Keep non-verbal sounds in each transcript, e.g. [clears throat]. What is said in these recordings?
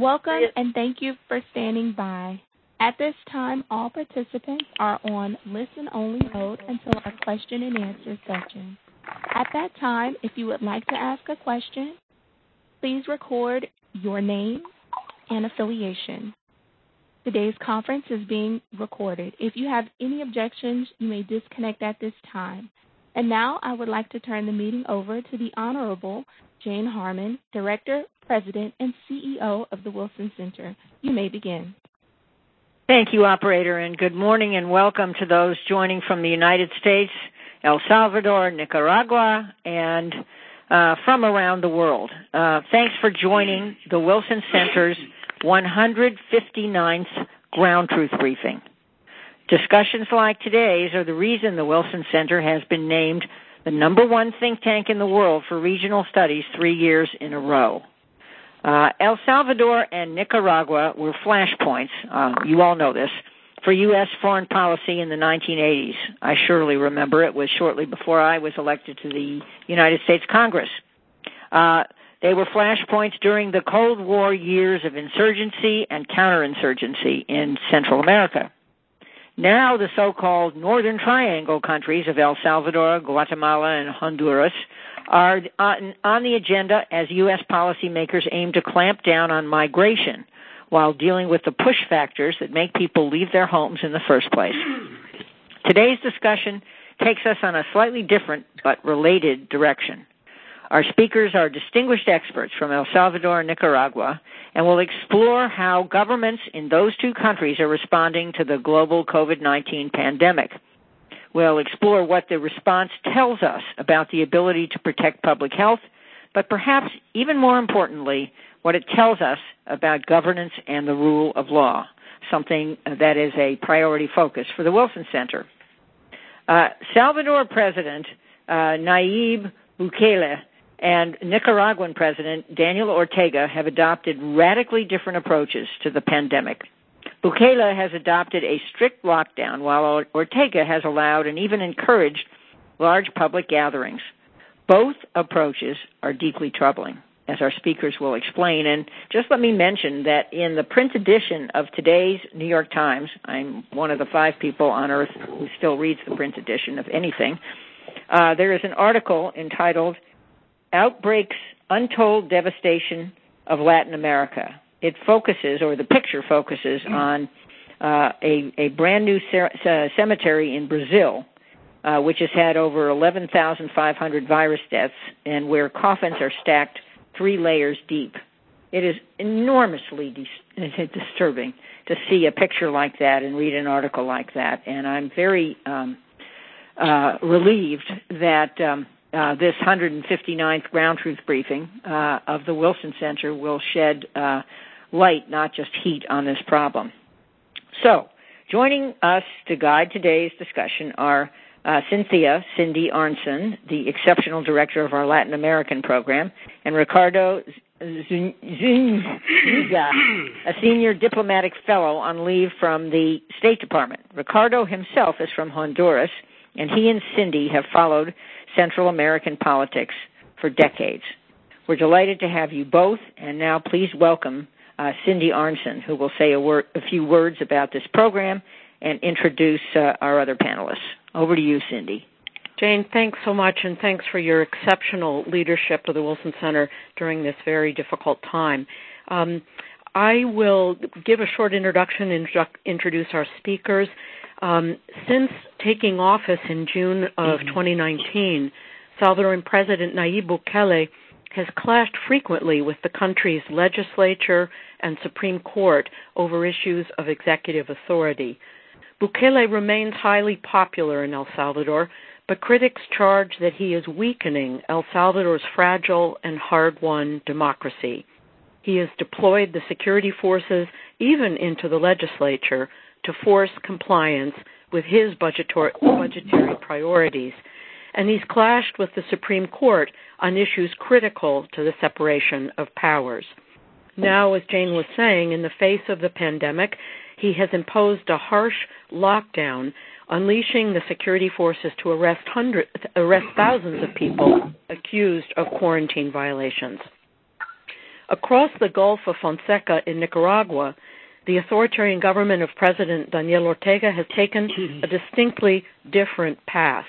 Welcome, and thank you for standing by. At this time, all participants are on listen-only mode until our question-and-answer session. At that time, if you would like to ask a question, please record your name and affiliation. Today's conference is being recorded. If you have any objections, you may disconnect at this time. And now I would like to turn the meeting over to the Honorable Jane Harman, Director, President, and CEO of the Wilson Center. You may begin. Thank you, operator, and good morning and welcome to those joining from the United States, El Salvador, Nicaragua, and uh, from around the world. Uh, thanks for joining the Wilson Center's 159th Ground Truth Briefing. Discussions like today's are the reason the Wilson Center has been named the number one think tank in the world for regional studies three years in a row. Uh, El Salvador and Nicaragua were flashpoints, um, you all know this, for U.S. foreign policy in the 1980s. I surely remember it was shortly before I was elected to the United States Congress. Uh, they were flashpoints during the Cold War years of insurgency and counterinsurgency in Central America. Now, the so-called Northern Triangle countries of El Salvador, Guatemala, and Honduras are uh, on the agenda as U.S. policymakers aim to clamp down on migration while dealing with the push factors that make people leave their homes in the first place. Today's discussion takes us on a slightly different but related direction. Our speakers are distinguished experts from El Salvador and Nicaragua and will explore how governments in those two countries are responding to the global COVID-19 pandemic. We'll explore what the response tells us about the ability to protect public health, but perhaps even more importantly, what it tells us about governance and the rule of law, something that is a priority focus for the Wilson Center. Uh, Salvador President uh, Nayib Bukele and Nicaraguan President Daniel Ortega have adopted radically different approaches to the pandemic. Bukele has adopted a strict lockdown, while Ortega has allowed and even encouraged large public gatherings. Both approaches are deeply troubling, as our speakers will explain. And just let me mention that in the print edition of today's New York Times, I'm one of the five people on Earth who still reads the print edition of anything, uh, there is an article entitled Outbreaks: Untold Devastation of Latin America. It focuses, or the picture focuses mm. on uh, a brand-new uh, cemetery in Brazil, uh, which has had over 11,500 virus deaths and where coffins are stacked three layers deep. It is enormously [laughs] disturbing to see a picture like that and read an article like that. And I'm very um, relieved that um, Uh, this 159th Ground Truth Briefing uh, of the Wilson Center will shed uh, light, not just heat, on this problem. So, joining us to guide today's discussion are Cynthia "Cindy" Arnson, the Exceptional Director of our Latin American program, and Ricardo Zuniga, a Senior Diplomatic Fellow on leave from the State Department. Ricardo himself is from Honduras, and he and Cindy have followed Central American politics for decades. We're delighted to have you both, and now please welcome uh, Cindy Arnson, who will say a few words about this program and introduce uh, our other panelists. Over to you, Cindy. Jane, thanks so much, and thanks for your exceptional leadership of the Wilson Center during this very difficult time. Um, I will give a short introduction and introduce our speakers. Um, since taking office in June of mm-hmm. 2019, Salvadoran President Nayib Bukele has clashed frequently with the country's legislature and Supreme Court over issues of executive authority. Bukele remains highly popular in El Salvador, but critics charge that he is weakening El Salvador's fragile and hard-won democracy. He has deployed the security forces even into the legislature to force compliance with his budgetary priorities, and he's clashed with the Supreme Court on issues critical to the separation of powers. Now, as Jane was saying, in the face of the pandemic, he has imposed a harsh lockdown, unleashing the security forces to arrest thousands of people accused of quarantine violations. Across the Gulf of Fonseca in Nicaragua, the authoritarian government of President Daniel Ortega has taken a distinctly different path.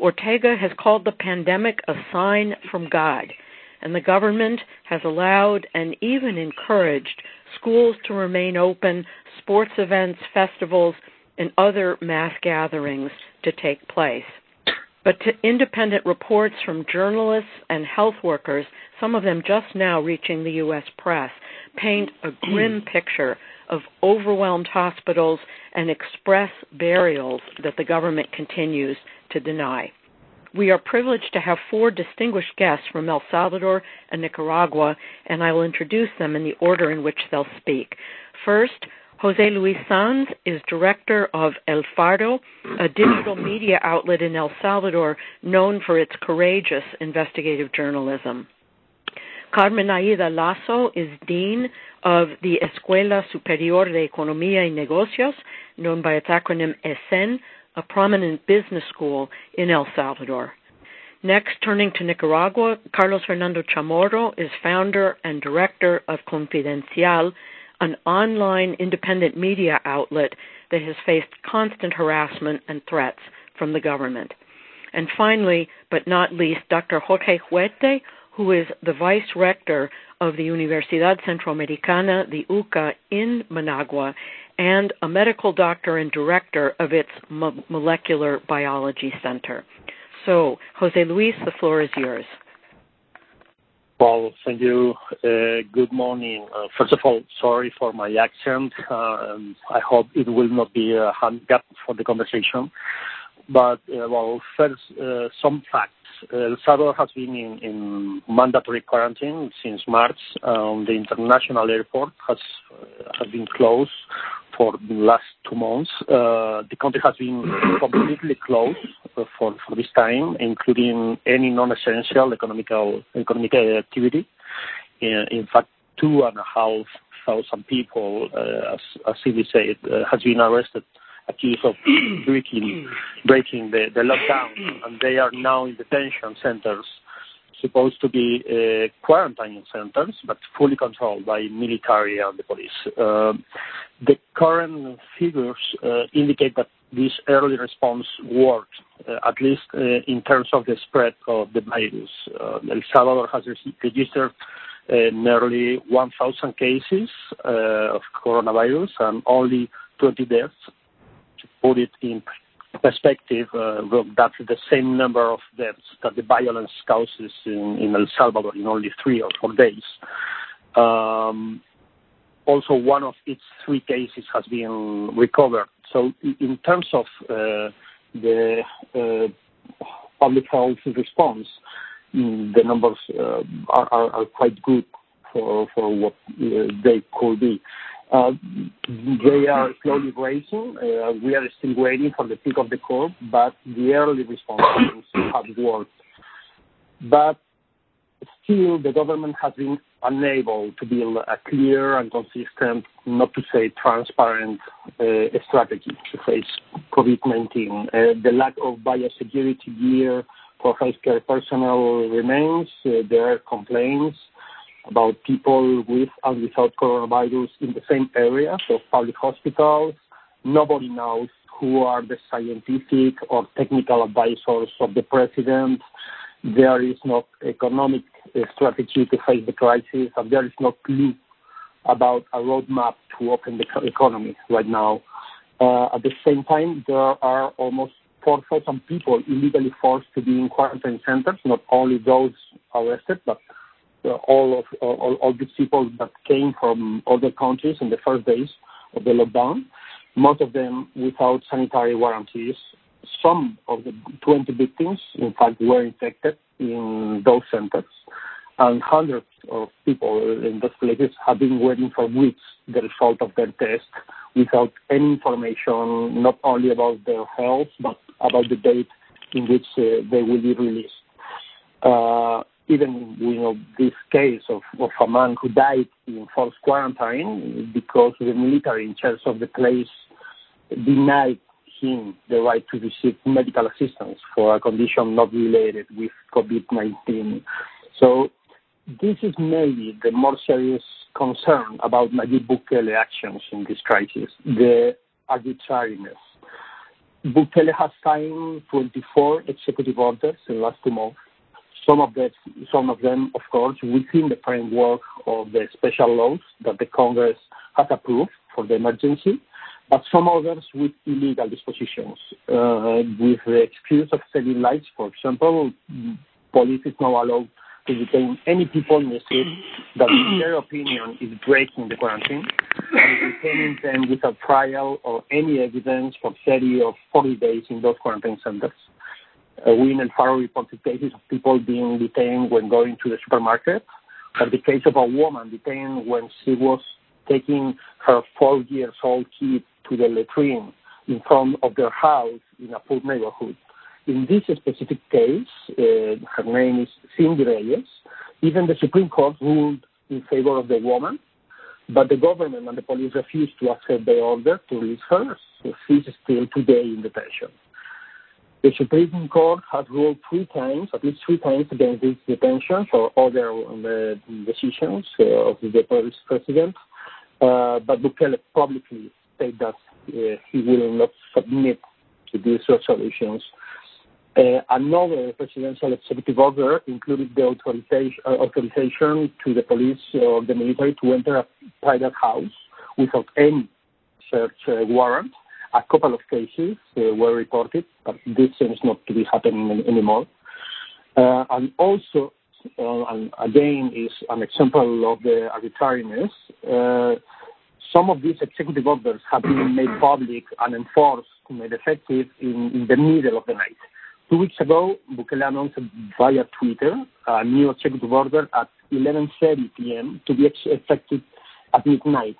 Ortega has called the pandemic a sign from God, and the government has allowed and even encouraged schools to remain open, sports events, festivals, and other mass gatherings to take place. But to independent reports from journalists and health workers, some of them just now reaching the U.S. press, paint a grim picture of overwhelmed hospitals and express burials that the government continues to deny. We are privileged to have four distinguished guests from El Salvador and Nicaragua, and I will introduce them in the order in which they'll speak. First, Jose Luis Sanz is director of El Faro, a digital media outlet in El Salvador known for its courageous investigative journalism. Carmen Aida Lazo is dean of the Escuela Superior de Economía y Negocios, known by its acronym ESEN, a prominent business school in El Salvador. Next, turning to Nicaragua, Carlos Fernando Chamorro is founder and director of Confidencial, an online independent media outlet that has faced constant harassment and threats from the government. And finally, but not least, Dr. Jorge Huete, who is the vice rector of the Universidad Centroamericana, the UCA, in Managua, and a medical doctor and director of its Molecular Biology Center. So, Jose Luis, the floor is yours. Well, thank you. Uh, good morning. Uh, first of all, sorry for my accent. Uh, I hope it will not be a handicap for the conversation. But, uh, well, first, uh, some facts. El Salvador has been in, in, mandatory quarantine since March. Um, the international airport has uh, has been closed for the last two months. Uh, the country has been [coughs] completely closed for, for this time, including any non-essential economical economic activity. In, in fact, two and a half thousand people, uh, as, as Cindy said, uh, has been arrested, accused of [clears throat] breaking breaking the, the lockdown, [clears throat] and they are now in detention centers supposed to be uh, quarantine centers, but fully controlled by military and the police. Uh, the current figures uh, indicate that this early response worked, uh, at least uh, in terms of the spread of the virus. Uh, El Salvador has registered nearly 1,000 cases of coronavirus and only 20 deaths. Put it in perspective, uh, that's the same number of deaths that the violence causes in, El Salvador in only three or four days. Um, also, one of its three cases has been recovered. So, in terms of uh, the uh, public health response, mm, the numbers are, quite good for, what they could be. Uh, they are slowly raising. Uh, we are still waiting for the peak of the curve, but the early responses have worked. But still, the government has been unable to build a clear and consistent, not to say transparent, uh, strategy to face COVID-19. Uh, the lack of biosecurity gear for healthcare personnel remains. There are complaints about people with and without coronavirus in the same area, so public hospitals. Nobody knows who are the scientific or technical advisors of the president. There is no economic uh, strategy to face the crisis, and there is no clue about a roadmap to open the economy right now. Uh, at the same time, there are almost 4,000 people illegally forced to be in quarantine centers, not only those arrested, but all of all, all these people that came from other countries in the first days of the lockdown, most of them without sanitary warranties. Some of the 20 victims, in fact, were infected in those centers, and hundreds of people in those places have been waiting for weeks the result of their test without any information, not only about their health, but about the date in which uh, they will be released. Uh, even you know this case of, of a man who died in forced quarantine because the military in charge of the place denied him the right to receive medical assistance for a condition not related with COVID-19. So this is maybe the more serious concern about Nayib Bukele actions in this crisis, the arbitrariness. Bukele has signed 24 executive orders in the last two months. Some of, them, of course, within the framework of the special laws that the Congress has approved for the emergency, but some others with illegal dispositions, uh, with the excuse of saving lives. For example, police is now allowed to detain any people in the street that, in their opinion, is breaking the quarantine, and detaining them without trial or any evidence for 30 or 40 days in those quarantine centers. We in El Faro reported cases of people being detained when going to the supermarket, or the case of a woman detained when she was taking her four years old kid to the latrine in front of their house in a poor neighborhood. In this specific case, uh, her name is Cindy Reyes. Even the Supreme Court ruled in favor of the woman, but the government and the police refused to accept the order to release her, she's still today in detention. The Supreme Court has ruled three times, at least three times, against this detention or other uh, decisions uh, of the police president, uh, but Bukele publicly said that uh, he will not submit to these resolutions. Uh, another presidential executive order included the authorization, uh, authorization to the police or the military to enter a private house without any search warrant. A couple of cases uh, were reported, but this seems not to be happening anymore. Uh, and also, uh, again, is an example of the arbitrariness some of these executive orders have been [coughs] made public and enforced, made effective in, the middle of the night. Two weeks ago, Bukele announced via Twitter a new executive order at 11.30 p.m. to be effective at midnight.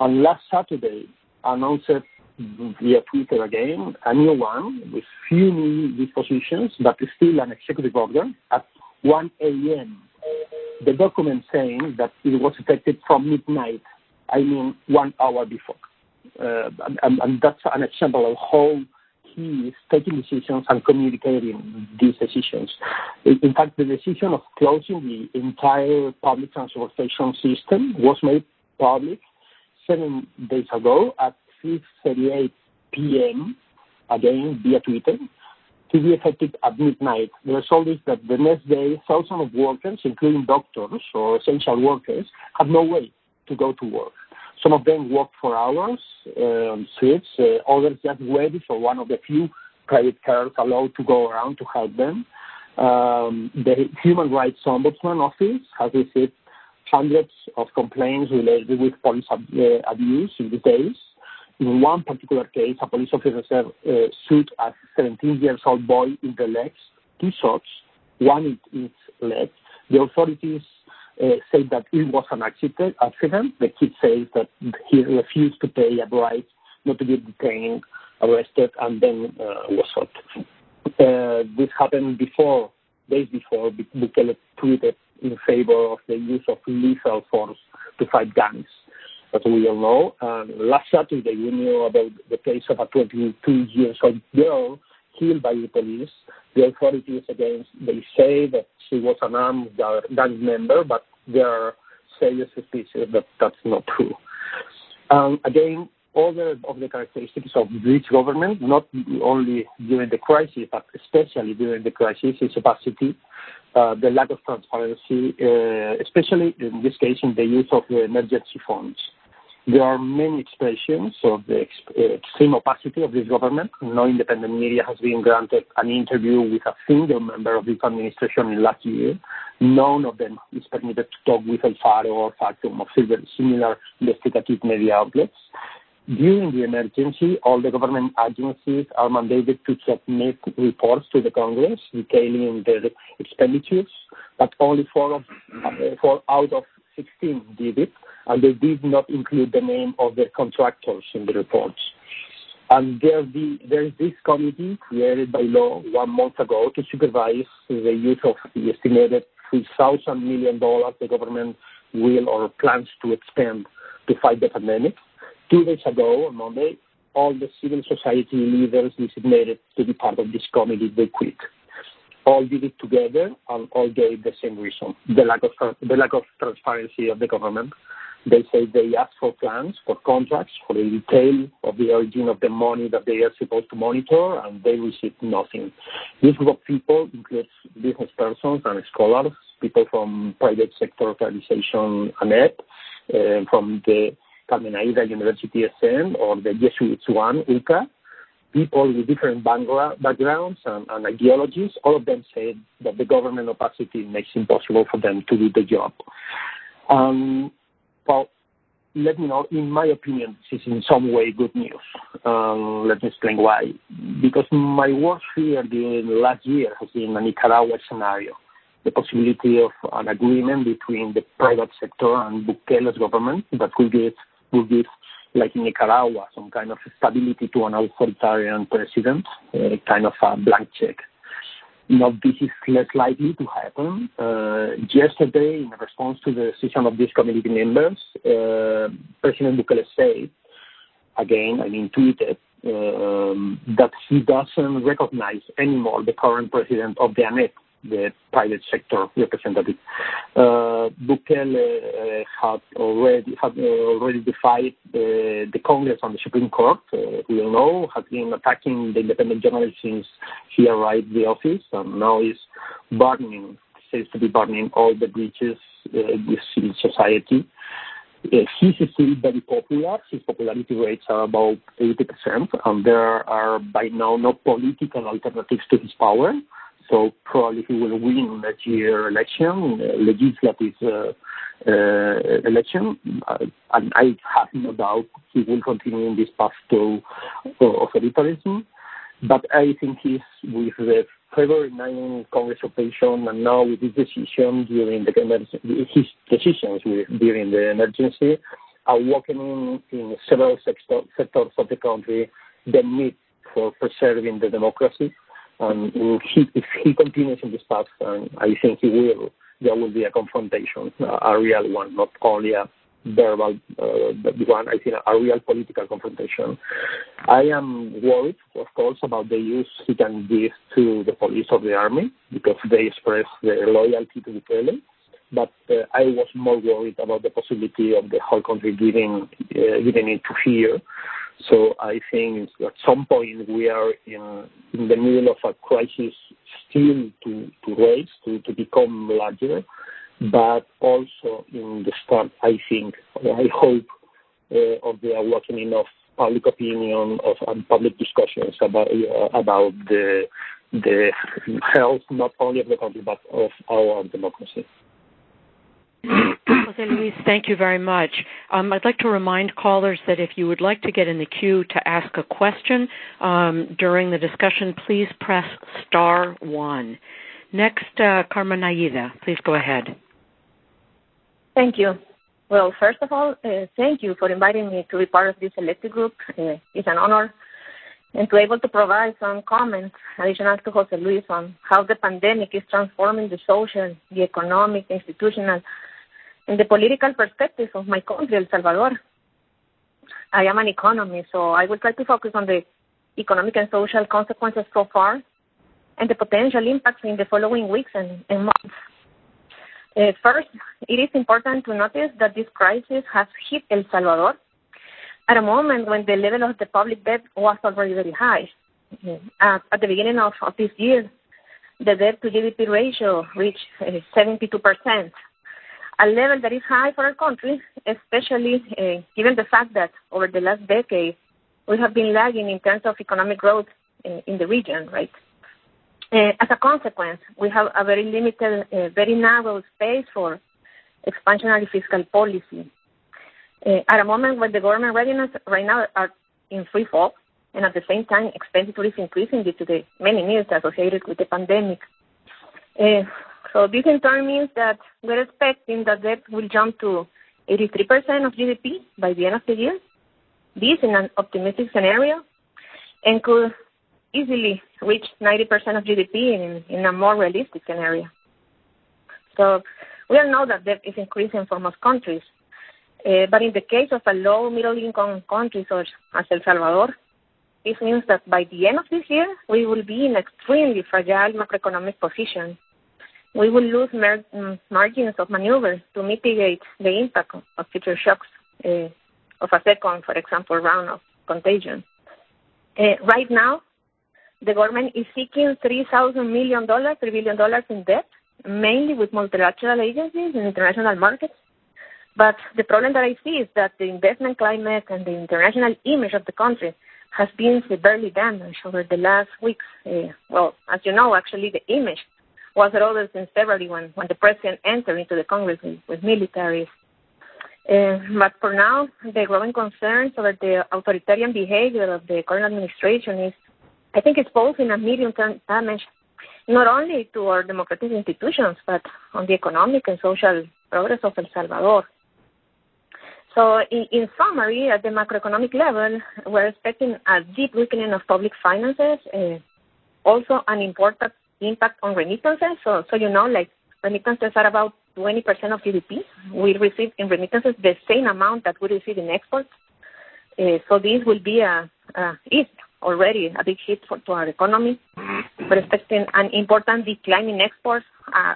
Last Saturday, announced via Twitter again a new one with few new dispositions, but still an executive order at 1 a.m. The document saying that it was effective from midnight I mean one hour before. Uh, and, and, that's an example of how he is taking decisions and communicating these decisions. In fact, the decision of closing the entire public transportation system was made public seven days ago at 6.38 p.m., again via Twitter, to be effective at midnight. The result is that the next day, thousands of workers, including doctors or essential workers, have no way to go to work. Some of them work for hours on streets. Uh, others just waited for one of the few private cars allowed to go around to help them. Um, the Human Rights Ombudsman Office has received hundreds of complaints related with police uh, abuse in these days. In one particular case, a police officer uh, shot a 17 years old boy in the legs, two shots, one in each leg. The authorities uh, said that it was an accident. accident. The kid says that he refused to pay a bribe not to be detained, arrested, and then uh, was shot. This happened before, days before, Bukele tweeted in favor of the use of lethal force to fight gangs, as we all know. Last Saturday, we knew about the case of a 22 years old girl killed by the police. The authorities against they say that she was an armed gang member, but there are serious suspicions that that's not true. Um, again, the, of the characteristics of this government, not only during the crisis, but especially during the crisis, is opacity, uh, the lack of transparency, uh, especially in this case in the use of the emergency funds. There are many expressions of the ex- extreme opacity of this government. No independent media has been granted an interview with a single member of this administration in last year. None of them is permitted to talk with El Faro or Factum or similar investigative media outlets. During the emergency, all the government agencies are mandated to submit reports to the Congress detailing their expenditures, but only four, of, uh, four out of 16 did it and they did not include the name of the contractors in the reports. And there is this committee created by law one month ago to supervise the use of the estimated $3,000 million the government will or plans to expend to fight the pandemic. Two days ago, on Monday, all the civil society leaders designated to be part of this committee, they quit. All did it together and all gave the same reason: the lack of the lack of transparency of the government. They say they asked for plans, for contracts, for the detail of the origin of the money that they are supposed to monitor, and they received nothing. This group of people includes business persons and scholars, people from private sector organization ANEP, uh, from the Carmen Aida University ESEN or the Jesuits one, UCA, people with different backgrounds and, ideologies, all of them said that the government opacity makes it impossible for them to do the job. Um, well, let me know, in my opinion, this is in some way good news. Um, let me explain why. Because my worst fear during the last year has been a Nicaragua scenario, the possibility of an agreement between the private sector and Bukele's government that could give, like in Nicaragua, some kind of stability to an authoritarian president, a kind of a blank check. Now, this is less likely to happen. Uh, yesterday, in response to the decision of these committee members, uh, President Bukele said, again, I mean, tweeted, um, that he doesn't recognize anymore the current president of the ANEP, the private sector representative. Uh, Bukele uh, had already defied the, Congress and the Supreme Court. Uh, we all know has been attacking the independent journalists since he arrived the office, and now is burning, says to be burning all the bridges uh, with civil society. Uh, he's still very popular. His popularity rates are about 80%, and there are by now no political alternatives to his power. So probably he will win next year election, legislative uh, uh, election, uh, and I have no doubt he will continue in this path to authoritarianism. But I think he's with the February 9 Congress rotation and now with his decision during the emergency, his decisions during the emergency are awakening in several sector, sectors of the country the need for preserving the democracy if he, if he continues in this path, and I think he will, there will be a confrontation, a real one, not only a verbal uh, one, I think a real political confrontation. I am worried, of course, about the use he can give to the police or the army because they express their loyalty to the Bukele. But uh, I was more worried about the possibility of the whole country giving uh, giving into fear I think at some point we are in, the middle of a crisis still to, raise, to, become larger, but also in the start, I think, I hope, uh, of the awakening of public opinion of and public discussions about uh, the health not only of the country but of our democracy. Jose Luis, thank you very much. Um, I'd like to remind callers that if you would like to get in the queue to ask a question um, during the discussion, please press star one. Next, uh, Carmen Aida, please go ahead. Thank you. Well, first of all, uh, thank you for inviting me to be part of this elected group. Uh, it's an honor and to be able to provide some comments additional to Jose Luis on how the pandemic is transforming the social, the economic, institutional, in the political perspective of my country, El Salvador. I am an economist, so I will try to focus on the economic and social consequences so far and the potential impacts in the following weeks and, and months. Uh, first, it is important to notice that this crisis has hit El Salvador at a moment when the level of the public debt was already very high. Uh, at the beginning of, of this year, the debt to GDP ratio reached uh, 72%, a level that is high for our country, especially uh, given the fact that over the last decade we have been lagging in terms of economic growth in, in the region, right? Uh, as a consequence, we have a very limited, very narrow space for expansionary fiscal policy. At a moment when the government readiness right now are in free fall, and at the same time expenditure is increasing due to the many needs associated with the pandemic. So this in turn means that we're expecting that debt will jump to 83% of GDP by the end of the year. This in an optimistic scenario and could easily reach 90% of GDP in, a more realistic scenario. So we all know that debt is increasing for most countries. Uh, but in the case of a low middle income country such as El Salvador, this means that by the end of this year, we will be in extremely fragile macroeconomic position. We will lose mm, margins of maneuver to mitigate the impact of future shocks uh, of a second, for example, round of contagion. Uh, right now, the government is seeking $3,000 million, $3 billion in debt, mainly with multilateral agencies and international markets. But the problem that I see is that the investment climate and the international image of the country has been severely damaged over the last weeks. Uh, well, as you know, actually, the image was eroded since February when, when the president entered into the Congress with, with militaries. Uh, but for now, the growing concerns over the authoritarian behavior of the current administration is, I think, it's posing a medium-term damage not only to our democratic institutions, but on the economic and social progress of El Salvador. So in, in summary, at the macroeconomic level, we're expecting a deep weakening of public finances, uh, also an important impact on remittances. So, you know, like remittances are about 20% of GDP. We receive in remittances the same amount that we receive in exports. Uh, so this will be a, is already a big hit to our economy. We're expecting an important decline in exports,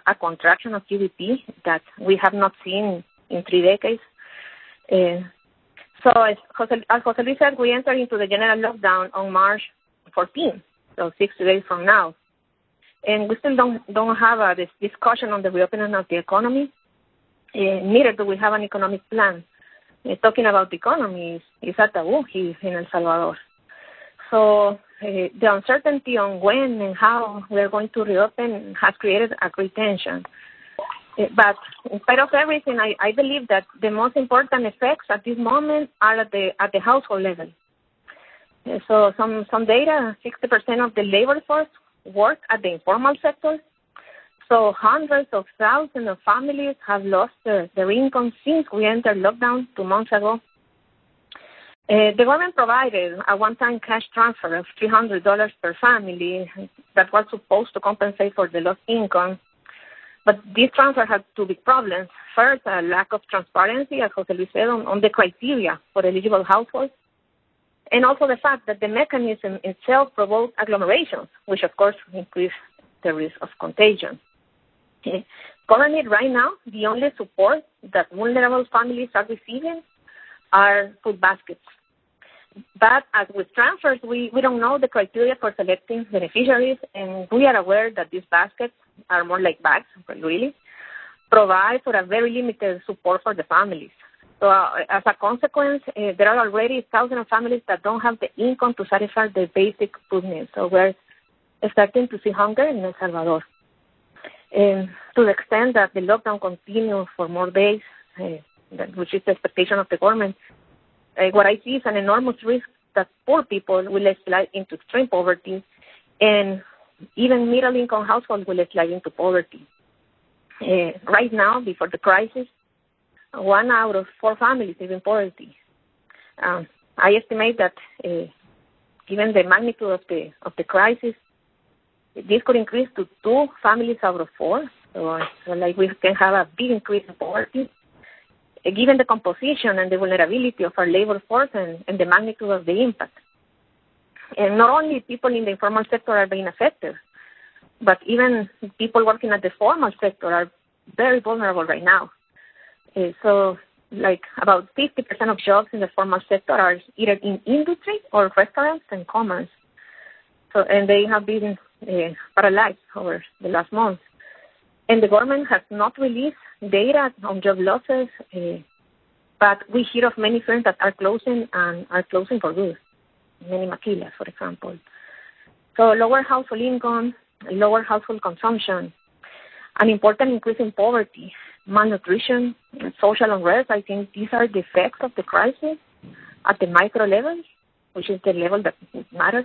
a, contraction of GDP that we have not seen in three decades. Uh, so as Jose Luis said, we enter into the general lockdown on March 14, so six days from now. And we still don't have a discussion on the reopening of the economy. Uh, neither do we have an economic plan. Uh, talking about the economy is, a taboo here in El Salvador. So uh, the uncertainty on when and how we're going to reopen has created a great tension. But in spite of everything, I, believe that the most important effects at this moment are at the household level. So some data: 60% of the labor force work at the informal sector. So hundreds of thousands of families have lost their, their income since we entered lockdown two months ago. Uh, the government provided a one-time cash transfer of $300 per family that was supposed to compensate for the lost income. But this transfer had two big problems. First, a lack of transparency, as Jose Luis said, on, on the criteria for eligible households. And also the fact that the mechanism itself provoked agglomerations, which of course increase the risk of contagion. Currently, right now, the only support that vulnerable families are receiving are food baskets. But as with transfers, we, we don't know the criteria for selecting beneficiaries, and we are aware that these baskets are more like bags, really, provide for a very limited support for the families. So uh, as a consequence, uh, there are already thousands of families that don't have the income to satisfy their basic food needs. So we're starting to see hunger in El Salvador. And to the extent that the lockdown continues for more days, uh, which is the expectation of the government, what I see is an enormous risk that poor people will slide into extreme poverty and even middle income households will slide into poverty. Uh, right now, before the crisis, one out of four families is in poverty. Um, I estimate that, uh, given the magnitude of the of the crisis, this could increase to two families out of four. So, so like we can have a big increase in poverty, uh, given the composition and the vulnerability of our labor force and, and the magnitude of the impact. And not only people in the informal sector are being affected, but even people working at the formal sector are very vulnerable right now. Uh, so, like about 50% of jobs in the formal sector are either in industry or restaurants and commerce. So, and they have been uh, paralyzed over the last month. And the government has not released data on job losses, uh, but we hear of many firms that are closing and are closing for good many maquilas, for example. So lower household income, lower household consumption, an important increase in poverty, malnutrition, and social unrest. I think these are the effects of the crisis at the micro level, which is the level that matters.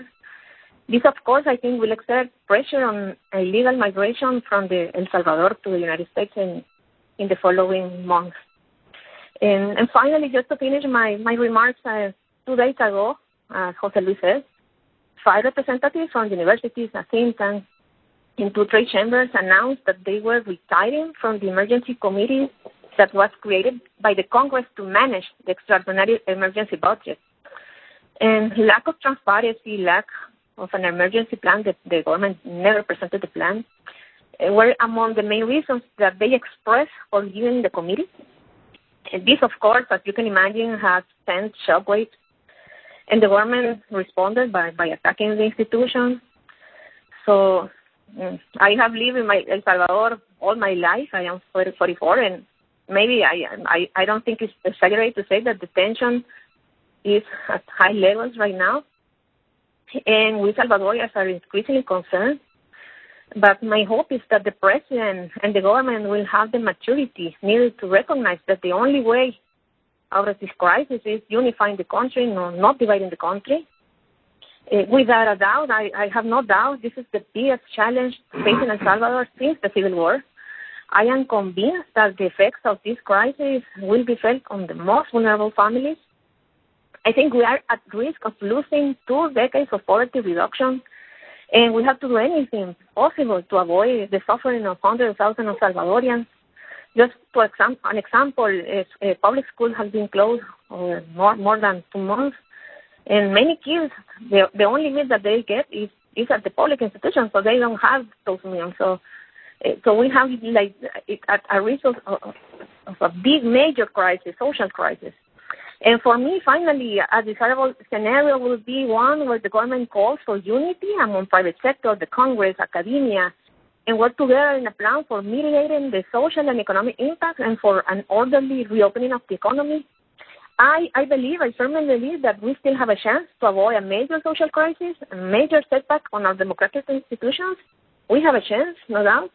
This, of course, I think will exert pressure on illegal migration from El Salvador to the United States in, in the following months. And, and finally, just to finish my, my remarks, uh, two days ago, as Jose Luis said, five representatives from universities and think tanks two trade chambers announced that they were retiring from the emergency committee that was created by the Congress to manage the extraordinary emergency budget. And lack of transparency, lack of an emergency plan, that the government never presented the plan, eh, were among the main reasons that they expressed for leaving the committee. And this, of course, as you can imagine, has sent shockwaves. And the government responded by, by attacking the institution. So Mm. I have lived in my El Salvador all my life. I am 44, and maybe I, I, I don't think it's exaggerated to say that the tension is at high levels right now. And we Salvadorians are increasingly concerned but my hope is that the president and the government will have the maturity needed to recognize that the only way out of this crisis is unifying the country, no, not dividing the country. Uh, without a doubt, I, have no doubt this is the biggest challenge facing El Salvador since the Civil War. I am convinced that the effects of this crisis will be felt on the most vulnerable families. I think we are at risk of losing two decades of poverty reduction and we have to do anything possible to avoid the suffering of hundreds of thousands of Salvadorians. Just for exam- an example, a public school has been closed for more, more than two months, and many kids, the, the only meal that they get is, is at the public institution, so they don't have those meals. So, eh, so we have like at a risk of, of a big major crisis, social crisis. And for me, finally, a desirable scenario would be one where the government calls for unity among private sector, the Congress, academia, and work together in a plan for mitigating the social and economic impacts and for an orderly reopening of the economy. I, I believe, I firmly believe that we still have a chance to avoid a major social crisis, a major setback on our democratic institutions. We have a chance, no doubt.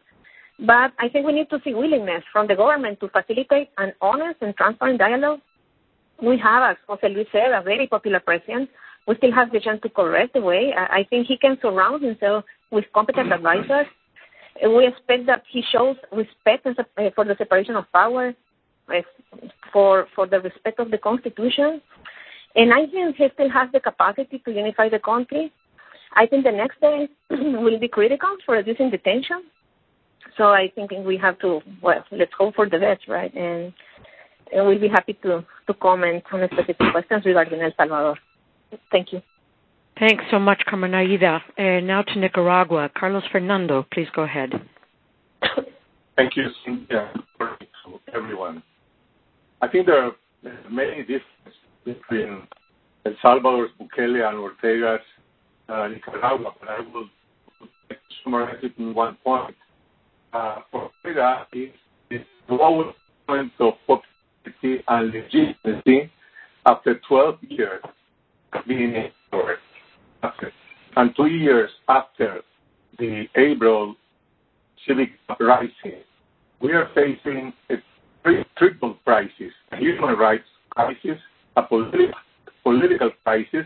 But I think we need to see willingness from the government to facilitate an honest and transparent dialogue we have, as Jose Luis said, a very popular president. We still have the chance to correct the way. I think he can surround himself with competent advisors. We expect that he shows respect eh, for the separation of power, Eh, for for the respect of the Constitution, and I think he still has the capacity to unify the country. I think the next day [clears throat] will be critical for reducing the tension. So I think we have to well, let's hope for the best, right? And and we'll be happy to, to comment on specific questions regarding El Salvador. Thank you. Thanks so much, Carmen Aida. And now to Nicaragua. Carlos Fernando, please go ahead. Thank you, Cynthia, for everyone. I think there are many differences between El Salvador's Bukele and Ortega's uh, Nicaragua, but I will summarize it in one point. Uh, for Ortega is the lowest point of popularity and legitimacy after 12 years being in power. And two years after the April civic uprising, we are facing a triple crisis, a human rights crisis, a politi- political crisis,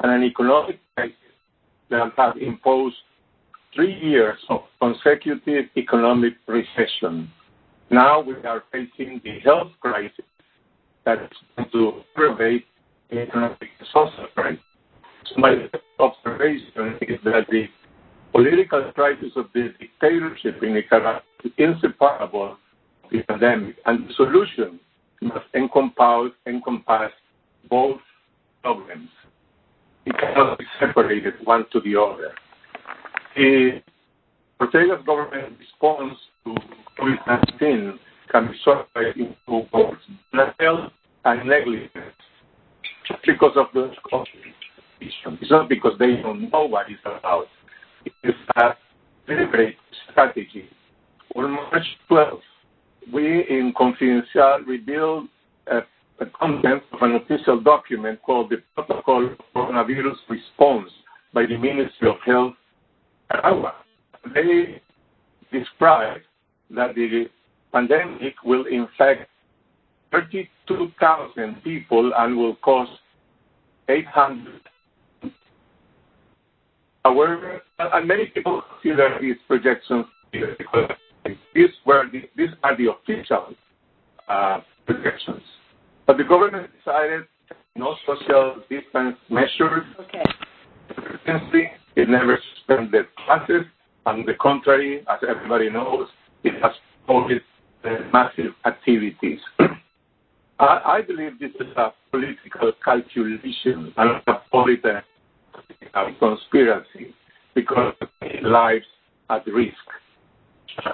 and an economic crisis that have imposed three years of consecutive economic recession. Now we are facing the health crisis that is going to pervade the economic and social crisis. So my observation is that the political crisis of the dictatorship in Nicaragua is inseparable the pandemic, and the solution must encompass, encompass both problems. It cannot be separated one to the other. The Ortega's government response to COVID-19 can be sorted into both denial and negligence just because of the It's not because they don't know what it's about. It is a deliberate strategy. On March 12th, we in Confidencial revealed a, a content of an official document called the Protocol Coronavirus Response by the Ministry of Health, Nicaragua. They describe that the pandemic will infect 32,000 people and will cost 800. However, and many people consider these projections these were the, these are the official uh, projections. But the government decided no social distance measures. Okay. It never suspended classes. On the contrary, as everybody knows, it has COVID massive activities. [clears throat] I, I believe this is a political calculation and a political conspiracy because lives at risk.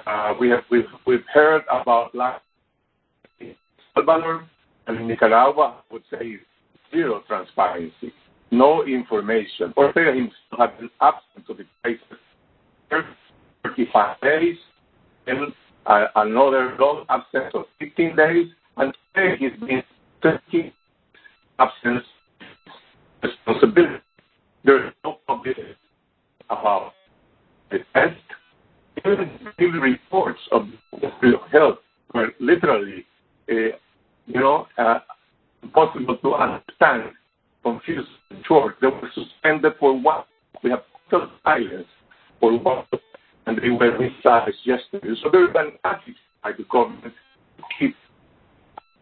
Uh, we have we've, heard about life in Salvador and Nicaragua. I would say zero transparency, no information. Ortega himself had been absent of the crisis 35 days, and uh, another long absence of 15 days, and today he's been 30 absence responsibility. There is no publicity about the test. Even reports of the Ministry of Health were literally, uh, you know, uh, impossible to understand, confused, short. They were suspended for one. We have total silence for one, and they were resized yesterday. So there is an attitude by the government to keep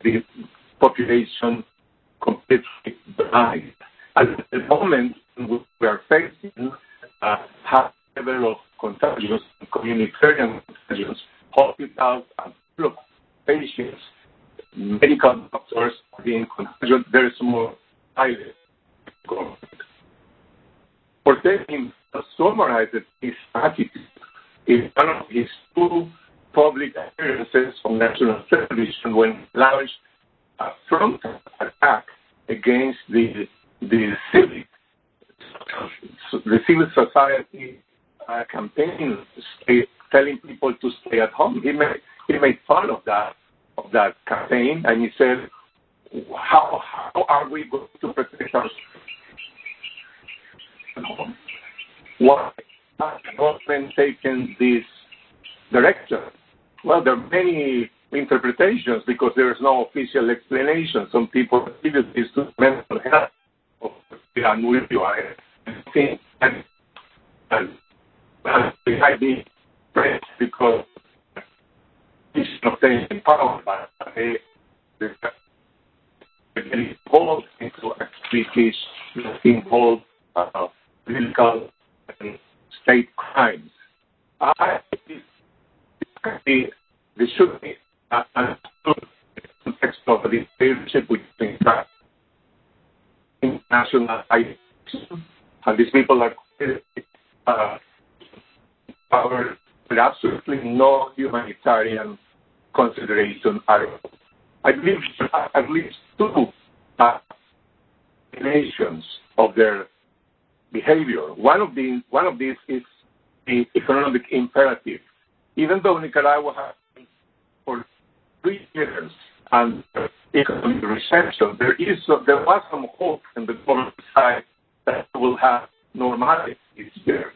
the population completely blind. At the moment, we are facing a high level of contagions, communitarian contagions, hospitals and full patients, medical doctors being contagious. There is more silence. Ortega summarized his attitude in one of his two public appearances on national television when launched a front attack against the the civic the civil society uh, campaign telling people to stay at home. He made he made fun of that of that campaign and he said, "How how are we going to protect ourselves? Why has the government taken this direction?" Well, there are many interpretations because there is no official explanation. Some people attribute this to mental health of the unwilling. I think and, they might be praised because not staying power, but they, they get involved into activities that involve uh, political and state crimes. I think the should be uh, understood in the context of the leadership between international and these people are uh, power with absolutely no humanitarian consideration at all. I believe at least two uh, nations of their behavior. One of these, one of these is the economic imperative. Even though Nicaragua has been for three years and economic recession, there is there was some hope in the government side that will have normality this year.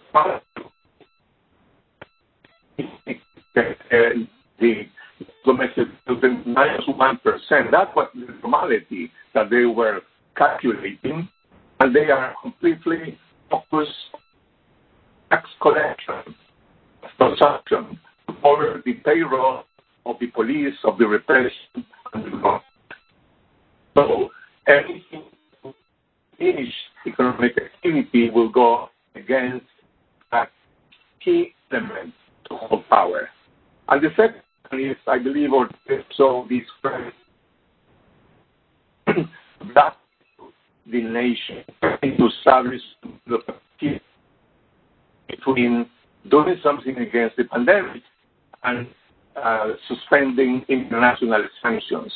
The domestic minus one percent. That was the normality that they were calculating, and they are completely focused tax collection, consumption, over the payroll of the police, of the repression, and the government. So anything to economic activity will go against that key element hold power. And the second is, I believe, or so this [clears throat] that the nation to establish the between doing something against the pandemic and uh, suspending international sanctions.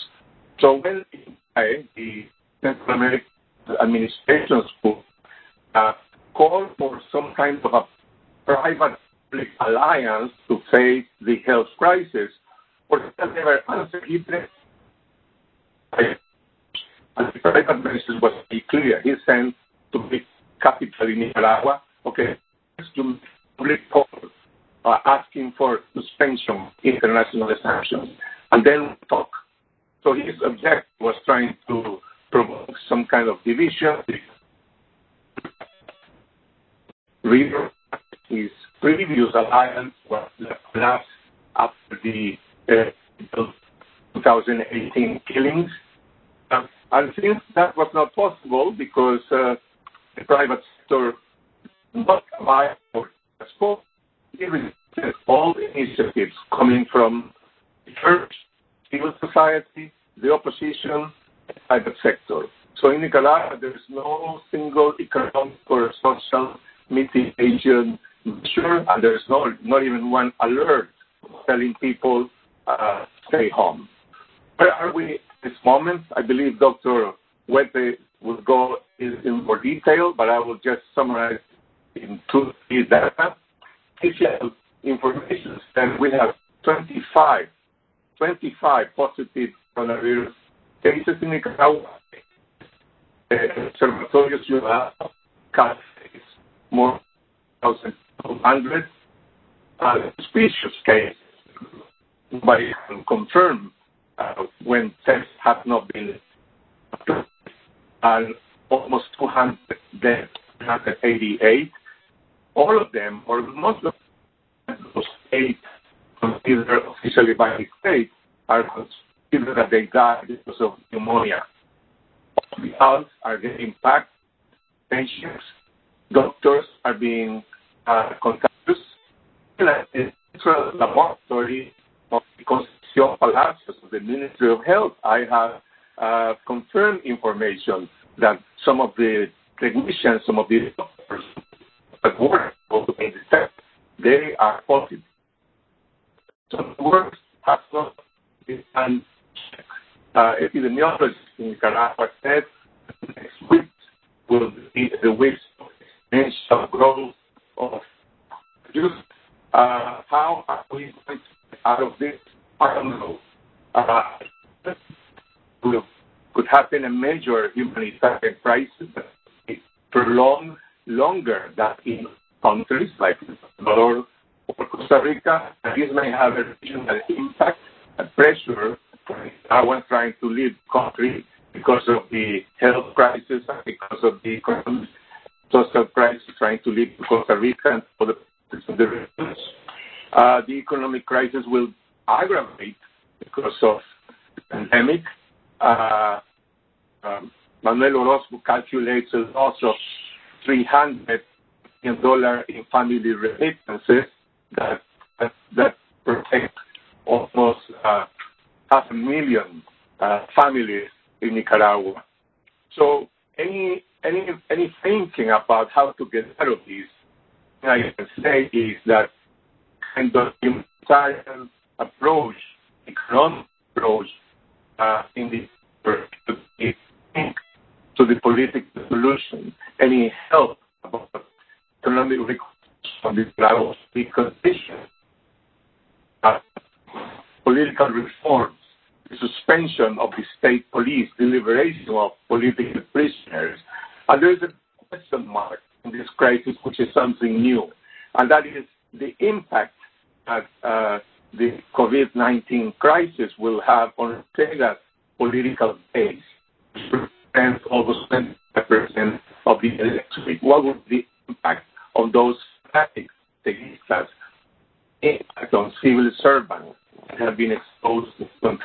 So when the Central American administration school uh, called for some kind of a private alliance to face the health crisis, or never and the private minister was clear. He sent to the capital in Nicaragua, okay, to public call uh, asking for suspension international sanctions, and then talk. So his objective was trying to provoke some kind of division. His previous alliance was collapsed after the uh, 2018 killings. Um, and since that was not possible because uh, the private sector not alive for scope, he rejected all initiatives coming from the church, civil society, the opposition private sector. So in Nicaragua, there is no single economic or social mitigation Sure, and there's not even one alert telling people uh, stay home. Where are we at this moment? I believe Dr. Huete will go in more detail, but I will just summarize in two, three data. Official information and we have 25 positive coronavirus cases in Nicaragua. Observatorio Ciudad counts more 1,000 200 100 uh, suspicious cases. Nobody can confirm uh, when tests have not been approved, and almost 200 deaths, 288. All of them, or most of those eight considered officially by the state, are considered that they died because of pneumonia. Hospitals are getting packed. Patients, doctors are being uh, contacted. The central laboratory of the Concepción Palacios of the Ministry of Health, I have uh, confirmed information that some of the technicians, some of the doctors that work in the test, they are positive. Some works have not been done. Uh, epidemiologists in Nicaragua said next week will be the weeks of exponential growth of use. Uh, how are we going to get out of this? I don't know. Uh, will, could happen a major humanitarian crisis that prolong longer than in countries like Ecuador or Costa Rica. This may have a regional impact and pressure for Nicaraguans trying to leave the country because of the health crisis and because of the economic social crisis trying to leave Costa Rica and of the regions. Uh, the economic crisis will aggravate because of the pandemic. Uh, um, Manuel Orozco calculates a loss of 300 million dollars in family remittances that that, that protect almost uh, half a million uh, families in Nicaragua. So any any thinking about how to get out of this, I can say is that kind of humanitarian approach, economic approach, uh, in the to the political solution, any help about economic reconstruction from the levels, the condition, uh, political reforms, the suspension of the state police, the liberation of political prisoners. And there is a question mark in this crisis, which is something new, and that is the impact that uh, the COVID-19 crisis will have on Ortega's political base, and almost 25% of the electorate. What would be the impact on those class impact on civil servants that have been exposed to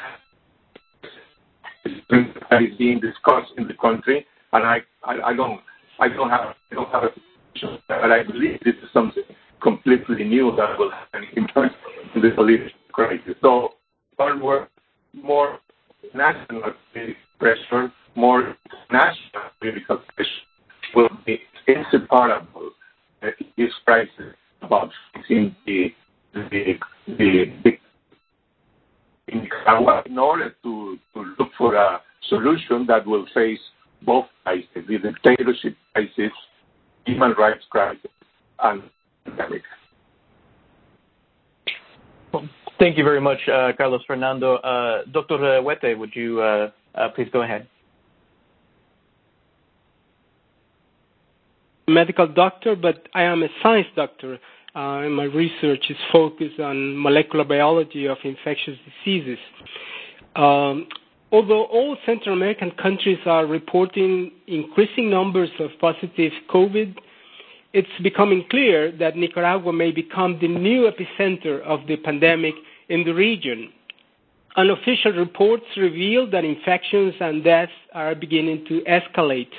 that is being discussed in the country, I, I, I don't, I don't have, I don't have a position, but I believe this is something completely new that will have an impact in the political crisis. So, one word, more national pressure, more national political pressure will be inseparable uh, in this crisis about fixing the in order to look for a solution that will face both crises, the dictatorship crisis, human rights crisis, and pandemic. Thank you very much, uh, Carlos Fernando. Uh, Dr. Huete, would you uh, uh, please go ahead? Medical doctor, but I am a science doctor. Uh, and my research is focused on molecular biology of infectious diseases. Um, although all Central American countries are reporting increasing numbers of positive COVID, it's becoming clear that Nicaragua may become the new epicenter of the pandemic in the region. Unofficial reports reveal that infections and deaths are beginning to escalate.